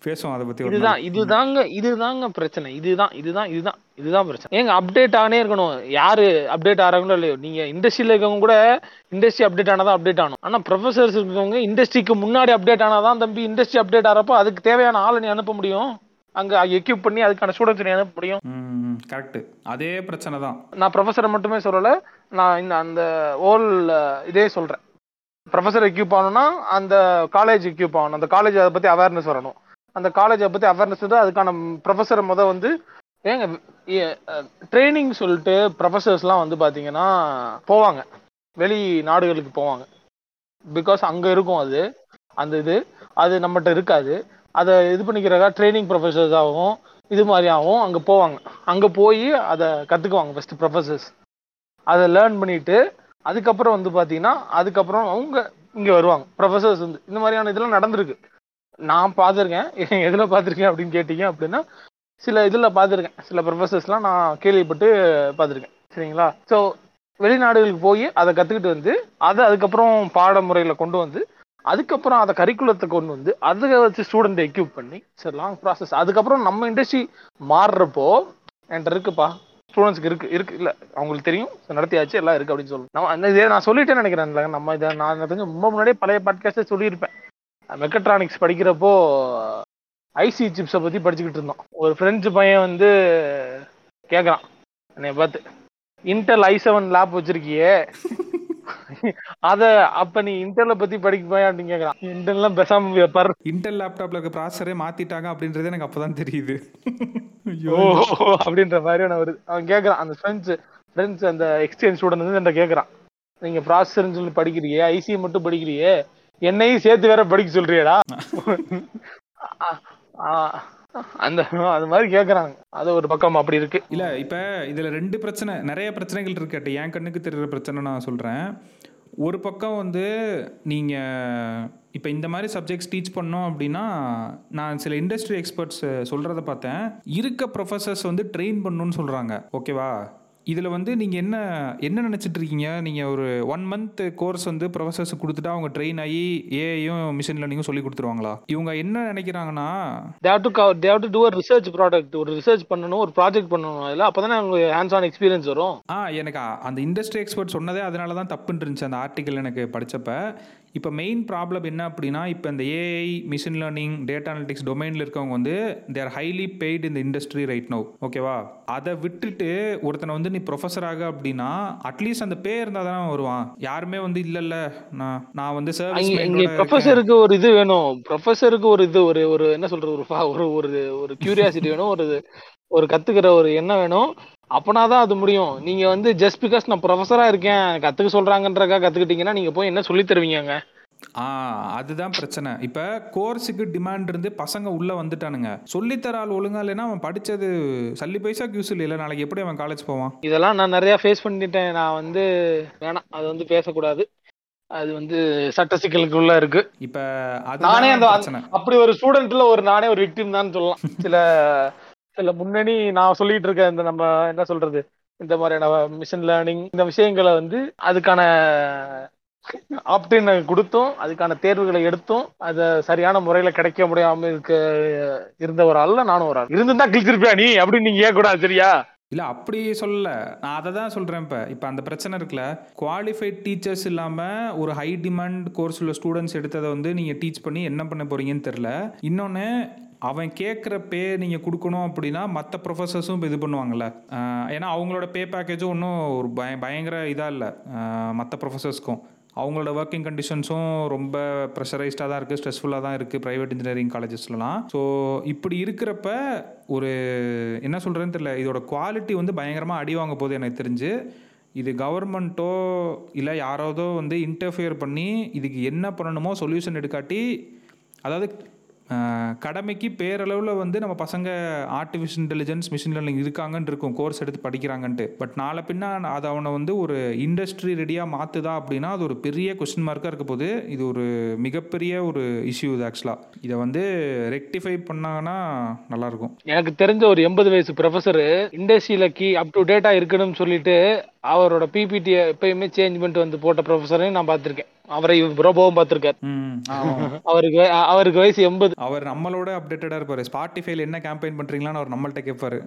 பேசுவோம் அதை ஒரு இதுதான். இதுதாங்க இதுதாங்க பிரச்சனை. இதுதான் இதுதான் இதுதான் இதுதான் பிரச்சனை. ஏங்க அப்டேட் ஆனே இருக்கணும். யாரு அப்டேட் ஆறாங்களோ இல்லையோ நீங்க இண்டஸ்ட்ரியில இருக்கவங்க கூட இண்டஸ்ட்ரி அப்டேட் ஆனாதான் அப்டேட் ஆகணும். ஆனா ப்ரொஃபசர்ஸ் இருக்கவங்க இண்டஸ்ட்ரிக்கு முன்னாடி அப்டேட் ஆனாதான் தம்பி இண்டஸ்ட்ரி அப்டேட் ஆறப்போ அதுக்கு தேவையான ஆளை நீ அனுப்ப முடியும். அங்க எக்யூப் பண்ணி அதுக்கான ஸ்டூடெண்ட்ஸ் அனுப்ப முடியும். கரெக்டு அதே பிரச்சனை தான். நான் ப்ரொஃபஸரை மட்டுமே சொல்லல. நான் இந்த அந்த ஓல் இதே சொல்றேன். ப்ரொஃபஸர் எக்யூப் ஆகணும்னா அந்த காலேஜ் எக்யூப் ஆகணும். அந்த காலேஜ் அதை பத்தி அவேர்னஸ் வரணும். அந்த காலேஜை பத்தி அவேர்னஸ் வந்து அதுக்கான ப்ரொஃபஸரை முத வந்து ஏங்க ட்ரைனிங் சொல்லிட்டு ப்ரொஃபஸர்ஸ்லாம் வந்து பாத்தீங்கன்னா போவாங்க. வெளி நாடுகளுக்கு போவாங்க. பிகாஸ் அங்க இருக்கும் அது. அந்த இது அது நம்மகிட்ட இருக்காது. அதை இது பண்ணிக்கிறக்கா ட்ரைனிங் ப்ரொஃபஸர்ஸாகவும் இது மாதிரியாகவும் அங்கே போவாங்க. அங்கே போய் அதை கற்றுக்குவாங்க ஃபஸ்ட்டு ப்ரொஃபஸர்ஸ் அதை லேர்ன் பண்ணிவிட்டு அதுக்கப்புறம் வந்து பார்த்தீங்கன்னா அதுக்கப்புறம் அவங்க இங்கே வருவாங்க. ப்ரொஃபஸர்ஸ் வந்து இந்த மாதிரியான இதெல்லாம் நடந்திருக்கு. நான் பார்த்துருக்கேன். எதில் பார்த்துருக்கேன் அப்படின்னு கேட்டீங்க அப்படின்னா சில இதில் பார்த்துருக்கேன். சில ப்ரொஃபஸர்ஸ்லாம் நான் கேள்விப்பட்டு பார்த்துருக்கேன். சரிங்களா? ஸோ வெளிநாடுகளுக்கு போய் அதை கற்றுக்கிட்டு வந்து அதை அதுக்கப்புறம் பாட முறையில் கொண்டு வந்து அதுக்கப்புறம் அதை கரிக்குலத்தை கொண்டு வந்து அதை வச்சு ஸ்டூடெண்ட் எக்யூப் பண்ணி சரி லாங் ப்ராசஸ் அதுக்கப்புறம் நம்ம இண்டஸ்ட்ரி மாறுறப்போ என்கிட்ட இருக்குப்பா. ஸ்டூடெண்ட்ஸ்க்கு இருக்கு இருக்கு. இல்ல அவங்களுக்கு தெரியும். நடத்தியாச்சு எல்லாம் இருக்கு அப்படின்னு சொல்லணும் நம்ம அந்த இதே நான் சொல்லிட்டேன்னு நினைக்கிறேன். நம்ம இதை நான் தெரிஞ்சு ரொம்ப முன்னாடியே பழைய பாட்காஸ்டே சொல்லியிருப்பேன். மெக்கட்ரானிக்ஸ் படிக்கிறப்போ ஐசி சிப்ஸை பற்றி படிச்சுக்கிட்டு இருந்தோம். ஒரு ஃப்ரெஞ்சு பையன் வந்து கேட்குறான் என்னை பார்த்து இன்டெல் ஐ செவன் லேப் வச்சிருக்கியே. அத அப்ப நீ இன்டர்ல பத்தி படிக்க அப்படின்னு கேக்குறான். இன்டர்லாம் பேசாம பர். இன்டெல் லேப்டாப்ல இருக்க ப்ராசரே மாத்திட்டாங்க அப்படின்றது எனக்கு அப்பதான் தெரியுது. ஐயோ அப்படின்ற மாதிரியான வருது அவன் கேக்குறான். அந்த ஃப்ரெண்ட்ஸ் ஃப்ரெண்ட்ஸ் அந்த எக்ஸ்சேஞ்ச் ஸ்டூடெண்ட் வந்து என்கிட்ட கேக்குறான். நீங்க ப்ராசஸர்னு சொல்லி படிக்கிறியே ஐசி மட்டும் படிக்கிறியே என்னையும் சேர்த்து வேற படிக்க சொல்றியடா. அந்த அது மாதிரி கேக்குறாங்க. அது ஒரு பக்கம் அப்படி இருக்கு. இல்ல இப்ப இதுல ரெண்டு பிரச்சனை நிறைய பிரச்சனைகள் இருக்கட்டு என் கண்ணுக்கு தெரியுற பிரச்சனை நான் சொல்றேன். ஒரு பக்கம் வந்து நீங்க இப்போ இந்த மாதிரி சப்ஜெக்ட்ஸ் டீச் பண்ணோம் அப்படின்னா நான் சில இண்டஸ்ட்ரி எக்ஸ்பர்ட்ஸ் சொல்கிறத பார்த்தேன். இருக்க ப்ரொஃபசர்ஸ் வந்து ட்ரெயின் பண்ணணும்னு சொல்கிறாங்க ஓகேவா இதில் வந்து நீங்கள் என்ன என்ன நினச்சிட்டு இருக்கீங்க? நீங்கள் ஒரு ஒன் மந்த் கோர்ஸ் வந்து ப்ரொஃபசர்ஸ் கொடுத்துட்டா அவங்க ட்ரெயின் ஆகி ஏஐயும் மிஷின் லேர்னிங்கும் சொல்லி கொடுத்துருவாங்களா? இவங்க என்ன நினைக்கிறாங்கன்னா they've to they've to do ஒரு ரிசர்ச் ப்ராடக்ட் ஒரு ரிசர்ச் பண்ணணும் ஒரு ப்ராஜெக்ட் பண்ணணும். அதில் அப்பதானே உங்களுக்கு ஹேண்ட்ஸ் ஆன் எக்ஸ்பீரியன்ஸ் வரும். ஆ எனக்கு அந்த இண்டஸ்ட்ரி எக்ஸ்பர்ட் சொன்னதே அதனால தான் தப்புன்னு இருந்துச்சு அந்த ஆர்டிக்கல் எனக்கு படிச்சப்ப. இப்போ மெயின் ப்ராப்ளம் என்ன அப்படின்னா இப்போ இந்த AI machine learning data analytics டொமைனில் இருக்கவங்க வந்து தேர் ஹைலி பெய்டு இந்த இண்டஸ்ட்ரி ரைட் நோ ஓகேவா அதை விட்டுட்டு ஒருத்தனை வந்து நீ ப்ரொஃபஸர் ஆக அப்படின்னா அட்லீஸ்ட் அந்த பே இருந்தால் தானே வருவான். யாருமே வந்து இல்லை இல்லை நான் நான் வந்து சர்வீஸ் ப்ரொஃபஸருக்கு ஒரு இது வேணும். ப்ரொஃபஸருக்கு ஒரு இது ஒரு ஒரு என்ன சொல்றது ஒரு ஒரு ஒரு கியூரியாசிட்டி வேணும். ஒரு ஒரு கத்துக்கிற ஒரு எண்ணம் வேணும். அப்பனாதான் அது முடியும். நீங்க வந்து ஜஸ்ட் பிகாஸ் நான் ப்ரொஃபஸரா இருக்கேன் கத்துக்க சொல்றாங்கன்றக்கா கத்துக்கிட்டீங்கன்னா நீங்க போய் என்ன சொல்லி தருவீங்க ஆ அதுதான் பிரச்சனை. இப்போ கோர்ஸுக்கு டிமாண்ட் இருந்து பசங்க உள்ளே வந்துட்டானுங்க. சொல்லித்தர ஆள் ஒழுங்கா இல்லைன்னா அவன் படித்தது சல்லி பைசா கியூஸ் இல்லை. நாளைக்கு எப்படி அவன் காலேஜ் போவான்? இதெல்லாம் நான் நிறைய ஃபேஸ் பண்ணிட்டேன். நான் வந்து வேணாம். அது வந்து பேசக்கூடாது. அது வந்து சட்ட சிக்கலுக்குள்ள இருக்கு. இப்போ நானே அந்த அப்படி ஒரு ஸ்டூடெண்ட்ல ஒரு நானே ஒரு விக்டிம் தான் சொல்லலாம். சில சில முன்னணி நான் சொல்லிட்டு இருக்க இந்த நம்ம என்ன சொல்றது? இந்த மாதிரியான மிஷின் லேர்னிங் இந்த விஷயங்களை வந்து அதுக்கான ஆப்டின் கொடுத்தும் அதுக்கான தேர்வுகளை எடுத்தும் அதை சரியான முறையில கிடைக்க முடியாம இருக்க இருந்த ஒரு ஆள் நானும் ஒரு ஆள். இருந்துதான் கிழிச்சிருப்பியா நீ? அப்படின்னு நீங்க கேட்கக்கூடாது சரியா? இல்லை அப்படி சொல்லல. நான் அதை தான் சொல்கிறேன் இப்போ. இப்போ அந்த பிரச்சனை இருக்குல்ல குவாலிஃபைட் டீச்சர்ஸ் இல்லாமல் ஒரு ஹை டிமாண்ட் கோர்ஸ் உள்ள ஸ்டூடெண்ட்ஸ் எடுத்ததை வந்து நீங்கள் டீச் பண்ணி என்ன பண்ண போகிறீங்கன்னு தெரில இன்னொன்று அவன் கேட்குற பே நீங்கள் கொடுக்கணும் அப்படின்னா மற்ற ப்ரொஃபஸர்ஸும் இப்போ இது பண்ணுவாங்கள்ல ஏன்னா அவங்களோட பே பேக்கேஜும் ஒன்றும் ஒரு பய பயங்கர இதாக இல்லை. மற்ற ப்ரொஃபஸர்ஸ்க்கும் அவங்களோட ஒர்க்கிங் கண்டிஷன்ஸும் ரொம்ப ப்ரெஷரைஸ்டாக தான் இருக்குது ஸ்ட்ரெஸ்ஃபுல்லாக தான் இருக்குது ப்ரைவேட் இன்ஜினியரிங் காலேஜஸ்லலாம் ஸோ இப்படி இருக்கிறப்ப ஒரு என்ன சொல்கிறேன்னு தெரியல இதோட குவாலிட்டி வந்து பயங்கரமாக அடி வாங்க போகுது எனக்கு தெரிஞ்சு. இது கவர்மெண்ட்டோ இல்லை யாராவதோ வந்து இன்டர்ஃபியர் பண்ணி இதுக்கு என்ன பண்ணணுமோ சொல்யூஷன் எடுக்காட்டி அதாவது கடமைக்கு பேரளவில் வந்து நம்ம பசங்க ஆர்டிஃபிஷியல் இன்டெலிஜென்ஸ் மிஷின் லேர்னிங் இருக்காங்கன்னு இருக்கும் கோர்ஸ் எடுத்து படிக்கிறாங்கன்ட்டு. பட் நாளை பின்னா அது அவனை வந்து ஒரு இண்டஸ்ட்ரி ரெடியாக மாற்றுதா அப்படின்னா அது ஒரு பெரிய கொஸ்டின் மார்க்காக இருக்க போது இது ஒரு மிகப்பெரிய ஒரு இஷ்யூ இது ஆக்சுவலாக இதை வந்து ரெக்டிஃபை பண்ணாங்கன்னா நல்லாயிருக்கும். எனக்கு தெரிஞ்ச ஒரு எண்பது வயசு ப்ரொஃபஸர் இண்டஸ்ட்ரியில் கீ அப் டு டேட்டாக இருக்கணும்னு சொல்லிட்டு அவரோட பிபிடி எப்பயுமே சேஞ்ச் பண்ணிட்டு வந்து போட்ட ப்ரொஃபஸரையும் நான் பார்த்துருக்கேன். அவரை ரோபோவும் பார்த்திருக்காரு. அவருக்கு அவருக்கு வயசு எண்பது. அவர் நம்மளோட அப்டேட்டடாக இருப்பார். ஸ்பாட்டிஃபைல என்ன கேம்பெயின் பண்ணுறீங்களான்னு அவர் நம்மள்ட்ட கேட்பாரு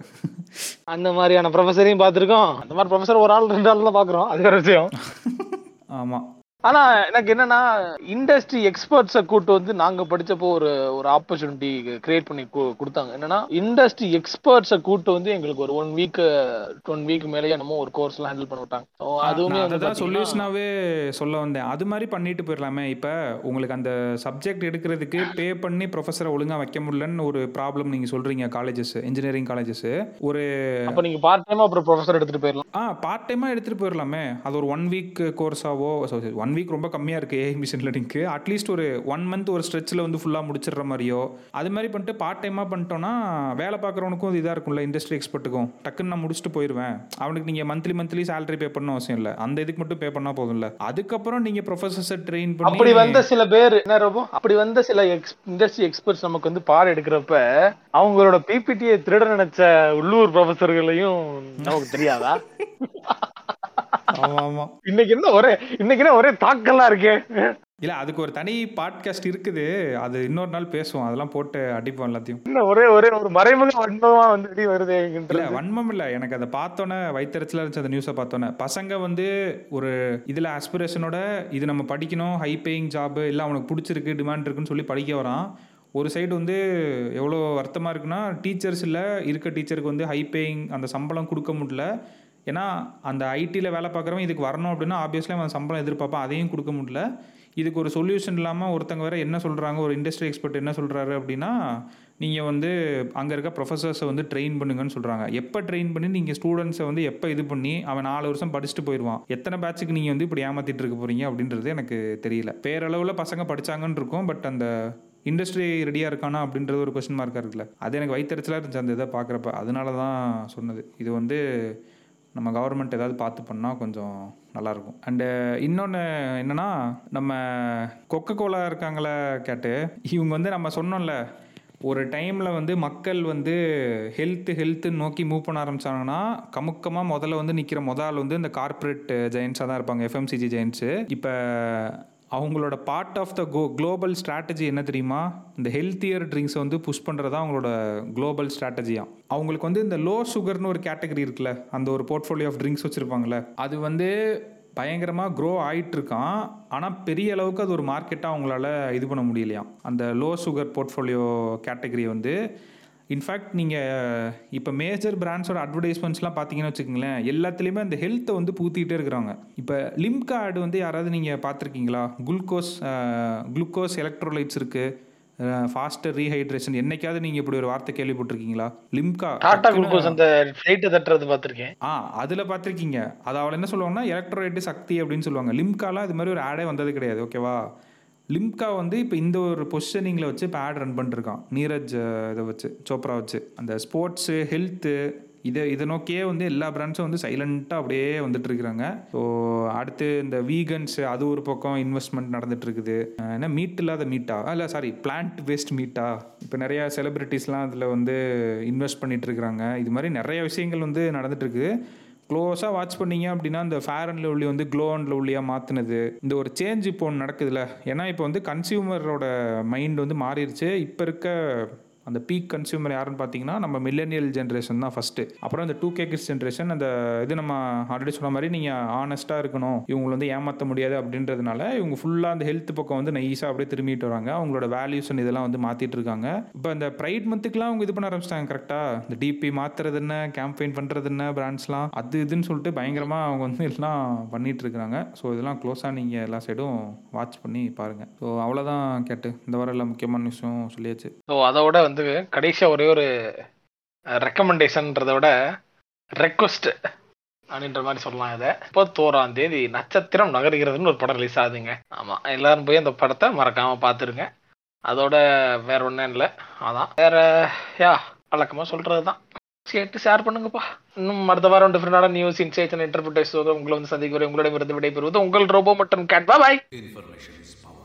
அந்த மாதிரியான ப்ரொஃபஸரையும் பார்த்திருக்கோம். அந்த மாதிரி ப்ரொஃபஸர் ஒரு ஆள் ரெண்டு ஆள் தான் பாக்குறோம் அது வேற விஷயம். ஆமாம் ஆனா எனக்கு என்னன்னா இண்டஸ்ட்ரி எக்ஸ்பர்ட்ஸை கூட்டு வந்து நாங்க படிச்சப்போ ஒரு ஒரு ஆப்பர்ச்சுனிட்டி கிரியேட் பண்ணி கொடுத்தாங்க. என்னன்னா இண்டஸ்ட்ரி எக்ஸ்பர்ட்ஸை கூட்டு வந்து எங்களுக்கு ஒரு ஒன் வீக் ஒன் வீக் மேலேயே என்னமோ ஒரு கோர்ஸ் எல்லாம் ஹேண்டில் பண்ண விட்டாங்க. அதுவுமே நான் வந்து அதை தான் பாத்தீங்கன்னா- சொல்யூஷனாகவே சொல்ல வந்தேன். அது மாதிரி பண்ணிட்டு போயிடலாமே. இப்போ உங்களுக்கு அந்த சப்ஜெக்ட் எடுக்கிறதுக்கு பே பண்ணி ப்ரொஃபஸரை ஒழுங்காக வைக்க முடியலன்னு ஒரு ப்ராப்ளம் நீங்கள் சொல்கிறீங்க காலேஜஸ் இன்ஜினியரிங் காலேஜஸ் ஒரு அப்ப நீங்க பார்ட் டைமா அப்புறம் ப்ரொஃபஸர் எடுத்துட்டு போயிடலாம். ஆ பார்ட் டைமாக எடுத்துகிட்டு போயிடலாமே. அது ஒரு ஒன் வீக் கோர்ஸாவோ ஒன் வீக் ரொம்ப கம்மியாக இருக்குது ஏஐ மிஷின் லேர்னிங்க்கு அட்லீஸ்ட் ஒரு ஒன் மந்த் ஒரு ஸ்ட்ரெச்சில் வந்து ஃபுல்லாக முடிச்சிடுற மாதிரியோ. அது மாதிரி பண்ணிட்டு பார்ட் டைமாக பண்ணிட்டோன்னா வேலை பார்க்குறவனுக்கும் இது இதாக இருக்கும்ல இண்டஸ்ட்ரி எக்ஸ்பர்ட்டுக்கும் டக்குன்னு நான் முடிச்சுட்டு போயிடுவேன் அவனுக்கு நீங்கள் மந்த்லி மந்த்லி சேலரி பே பண்ண அவசியம் இல்லை. அந்த இதுக்கு மட்டும் பே பண்ணால் போதும்ல. அதுக்கப்புறம் நீங்கள் ப்ரொஃபஸர்ஸை ட்ரெயின் அப்படி பண்ணி வந்த சில பேர் என்ன ரொம்ப அப்படி வந்த சில இண்டஸ்ட்ரி எக்ஸ்பர்ட்ஸ் நமக்கு வந்து பாடம் எடுக்கிறப்ப அவங்களோட பிபிடியை திருட நினைச்ச உள்ளூர் ப்ரொஃபஸர்களையும் நமக்கு தெரியாதா? ஆமாம். ஆமாம் இன்னைக்கு என்ன ஒரே இன்னைக்கு என்ன ஒரே தாக்கல்லாம் இருக்கே? இல்லை அதுக்கு ஒரு தனி பாட்காஸ்ட் இருக்குது. அது இன்னொரு நாள் பேசுவோம். அதெல்லாம் போட்டு அடிப்போம் எல்லாத்தையும். ஒரே ஒரே ஒரு மறைமுக வன்மமா வந்து வெளிய வருது இல்ல வன்மம் இல்ல. எனக்கு அதை பார்த்தோன்னே வயிற்றுல இருந்துச்சு அந்த நியூஸை பார்த்தோன்னே. பசங்க வந்து ஒரு இதுல ஆஸ்பிரேஷனோட இது நம்ம படிக்கணும். ஹை பேயிங் ஜாப் இல்லை அவனுக்கு பிடிச்சிருக்கு டிமாண்ட் இருக்குன்னு சொல்லி படிக்க வரான். ஒரு சைடு வந்து எவ்வளோ வருத்தமாக இருக்குன்னா டீச்சர்ஸ் இல்லை இருக்க டீச்சருக்கு வந்து ஹை பேயிங் அந்த சம்பளம் கொடுக்க முடியல. ஏன்னா அந்த ஐடியில் வேலை பார்க்குறவன் இதுக்கு வரணும் அப்படின்னா ஆப்வியஸ்லி அவன் சம்பளம் எதிர்பார்ப்பான். அதையும் கொடுக்க முடியல. இதுக்கு ஒரு சொல்யூஷன் இல்லாமல் ஒருத்தங்க வேறு என்ன சொல்கிறாங்க ஒரு இண்டஸ்ட்ரி எக்ஸ்பர்ட் என்ன சொல்கிறாரு அப்படின்னா நீங்கள் வந்து அங்கே இருக்க ப்ரொஃபஸர்ஸை வந்து ட்ரெயின் பண்ணுங்கன்னு சொல்கிறாங்க எப்போ ட்ரெயின் பண்ணி நீங்கள் ஸ்டூடெண்ட்ஸை வந்து எப்போ இது பண்ணி அவன் நாலு வருஷம் படிச்சுட்டு போயிடுவான். எத்தனை பேட்சுக்கு நீங்கள் வந்து இப்படி ஏமாற்றிட்டு இருக்க போகிறீங்க அப்படின்றது எனக்கு தெரியல. பேரளவில் பசங்க படித்தாங்கன்னு இருக்கும் பட் அந்த இண்டஸ்ட்ரி ரெடியாக இருக்கானா அப்படின்றது ஒரு கொஸ்டின் மார்க்காக இருக்குல்ல. அது எனக்கு வைத்தறிச்சலாக இருந்துச்சு அந்த இதை பார்க்குறப்ப. அதனால தான் சொன்னது. இது வந்து நம்ம கவர்மெண்ட் ஏதாவது பார்த்து பண்ணால் கொஞ்சம் நல்லாயிருக்கும். அண்டு இன்னொன்று என்னென்னா நம்ம கொக்கோ கோலா இருக்காங்களே கேட்டு இவங்க வந்து நம்ம சொன்னோம்ல ஒரு டைமில் வந்து மக்கள் வந்து ஹெல்த்து ஹெல்த்துன்னு நோக்கி மூவ் பண்ண ஆரம்பிச்சாங்கன்னா கமுக்கமாக முதல்ல வந்து நிற்கிற முதல் வந்து இந்த கார்ப்பரேட் ஜெயின்ஸாக தான் இருப்பாங்க எஃப்எம்சிஜி ஜெயின்ஸு இப்போ அவங்களோட part of the go global strategy என்ன தெரியுமா? இந்த ஹெல்த்தியர் ட்ரிங்க்ஸை வந்து புஷ் பண்ணுறது தான் அவங்களோட குளோபல் ஸ்ட்ராட்டஜியாக அவங்களுக்கு வந்து இந்த லோ சுகர்னு ஒரு கேட்டகரி இருக்குல்ல அந்த ஒரு போர்ட்ஃபோலியோ ஆஃப் ட்ரிங்க்ஸ் வச்சுருப்பாங்களே அது வந்து பயங்கரமாக க்ரோ ஆகிட்டுருக்கான் ஆனால் பெரிய அளவுக்கு அது ஒரு மார்க்கெட்டாக அவங்களால இது பண்ண முடியலையாம். அந்த லோ சுகர் போர்ட்ஃபோலியோ கேட்டகரி வந்து இன்ஃபேக்ட் நீங்கள் இப்போ மேஜர் பிராண்ட்ஸோட அட்வர்டைஸ்மெண்ட்ஸ்லாம் பார்த்தீங்கன்னு வச்சுக்கோங்களேன் எல்லாத்துலேயுமே அந்த ஹெல்த்தை வந்து பூத்திக்கிட்டே இருக்கிறாங்க. இப்போ லிம்கா ஆடு வந்து யாராவது நீங்கள் பார்த்துருக்கீங்களா குளுக்கோஸ் குளுக்கோஸ் எலக்ட்ரோலைட்ஸ் இருக்குது ஃபாஸ்டர் ரீஹைட்ரேஷன் என்னைக்காவது நீங்கள் இப்படி ஒரு வார்த்தை கேள்விப்பட்டிருக்கீங்களா? லிம்கா டாடா குளுக்கோஸ் அந்த ஃபிளைட்டு தட்டுறது பார்த்துருக்கேன் ஆ அதில் பார்த்துருக்கீங்க அது அவள் என்ன சொல்லுவாங்கன்னா எலக்ட்ரோலைட்டு சக்தி அப்படின்னு சொல்லுவாங்க. லிம்காலாம் இது மாதிரி ஒரு ஆடே வந்தது கிடையாது ஓகேவா லிம்கா வந்து இப்போ இந்த ஒரு பொசிஷனிங்கில் வச்சு இப்போ ஆட் ரன் பண்ணிருக்கான். நீரஜ் இதை வச்சு சோப்ரா வச்சு. அந்த ஸ்போர்ட்ஸு ஹெல்த்து இதை இதை நோக்கியே வந்து எல்லா பிராண்ட்ஸும் வந்து சைலண்ட்டாக அப்படியே வந்துட்டு இருக்கிறாங்க ஸோ அடுத்து இந்த வீகன்ஸ் அது ஒரு பக்கம் இன்வெஸ்ட்மெண்ட் நடந்துட்டு இருக்குது மீட் இல்லாத மீட்டா இல்லை சாரி பிளான்ட் வேஸ்ட் மீட்டா இப்போ நிறையா செலிபிரிட்டிஸ்லாம் அதில் வந்து இன்வெஸ்ட் பண்ணிட்டு இருக்கிறாங்க இது மாதிரி நிறைய விஷயங்கள் வந்து நடந்துட்டு இருக்குது க்ளோஸாக வாட்ச் பண்ணீங்க அப்படின்னா இந்த ஃபேர் அண்ட் லவ்லி வந்து க்ளோ அண்ட் லவ்லியாக மாற்றினது இந்த ஒரு சேஞ்ச் இப்போ ஒன்று நடக்குதுல்ல. ஏன்னா இப்போ வந்து கன்சியூமரோட மைண்ட் வந்து மாறிடுச்சு இப்போ இருக்க அந்த பீக் கன்சியூமர் யாருன்னு பார்த்தீங்கன்னா நம்ம மில்லேனியல் ஜென்ரேஷன் தான் ஃபஸ்ட்டு அப்புறம் இந்த டூ கே கிட்ஸ் ஜென்ரேஷன் அந்த இது நம்ம ஆல்ரெடி சொன்ன மாதிரி நீங்கள் ஆனஸ்ட்டாக இருக்கணும். இவங்களை வந்து ஏமாற்ற முடியாது அப்படின்றதுனால இவங்க ஃபுல்லாக அந்த ஹெல்த் பக்கம் வந்து நைஸாக அப்படியே திரும்பிட்டு வராங்க. அவங்களோட வேல்யூஸ் இதெல்லாம் வந்து மாற்றிட்டு இருக்காங்க. இப்போ இந்த ப்ரைட் மந்த்துக்குலாம் அவங்க இது பண்ண ஆரம்பிச்சிட்டாங்க கரெக்டாக இந்த டிபி மாற்றுறது என்ன கேம்பெயின் பண்ணுறது என்ன பிராண்ட்ஸ்லாம் அது இதுன்னு சொல்லிட்டு பயங்கரமாக அவங்க வந்து எல்லாம் பண்ணிட்டு இருக்கிறாங்க ஸோ இதெல்லாம் க்ளோஸாக நீங்கள் எல்லா சைடும் வாட்ச் பண்ணி பாருங்கள் ஸோ அவ்வளோதான் கேட்டு. இந்த வாரம் எல்லாம் முக்கியமான விஷயம் சொல்லியாச்சு. ஸோ அதோட வந்து கடைசியாக ஒரே ஒரு ரெக்கமெண்டேஷன்றதை விட ரெக்வஸ்ட் அப்படின்ற மாதிரி சொல்லலாம் இதை. முப்பத்தோராம் தேதி நட்சத்திரம் நகர்கிறதுன்னு ஒரு படம் ரிலீஸ் ஆகுதுங்க. ஆமாம் எல்லாரும் போய் அந்த படத்தை மறக்காமல் பார்த்துருங்க. அதோட வேற ஒன்றும் இல்லை. அதான். வேற யா வழக்கமாக சொல்கிறது தான். கேட்டு ஷேர் பண்ணுங்கப்பா. இன்னும் அடுத்த வாரம் டிஃப்ரெண்டான நியூஸ் இன்சைட்ஸ் அண்ட் இன்டர்பிரிட்டேஷன் உங்களை வந்து சந்திக்க வரை உங்களிடமிருந்து விடைபெறுவது உங்கள் ரோபோ மற்றும் Cat Boy Information is power.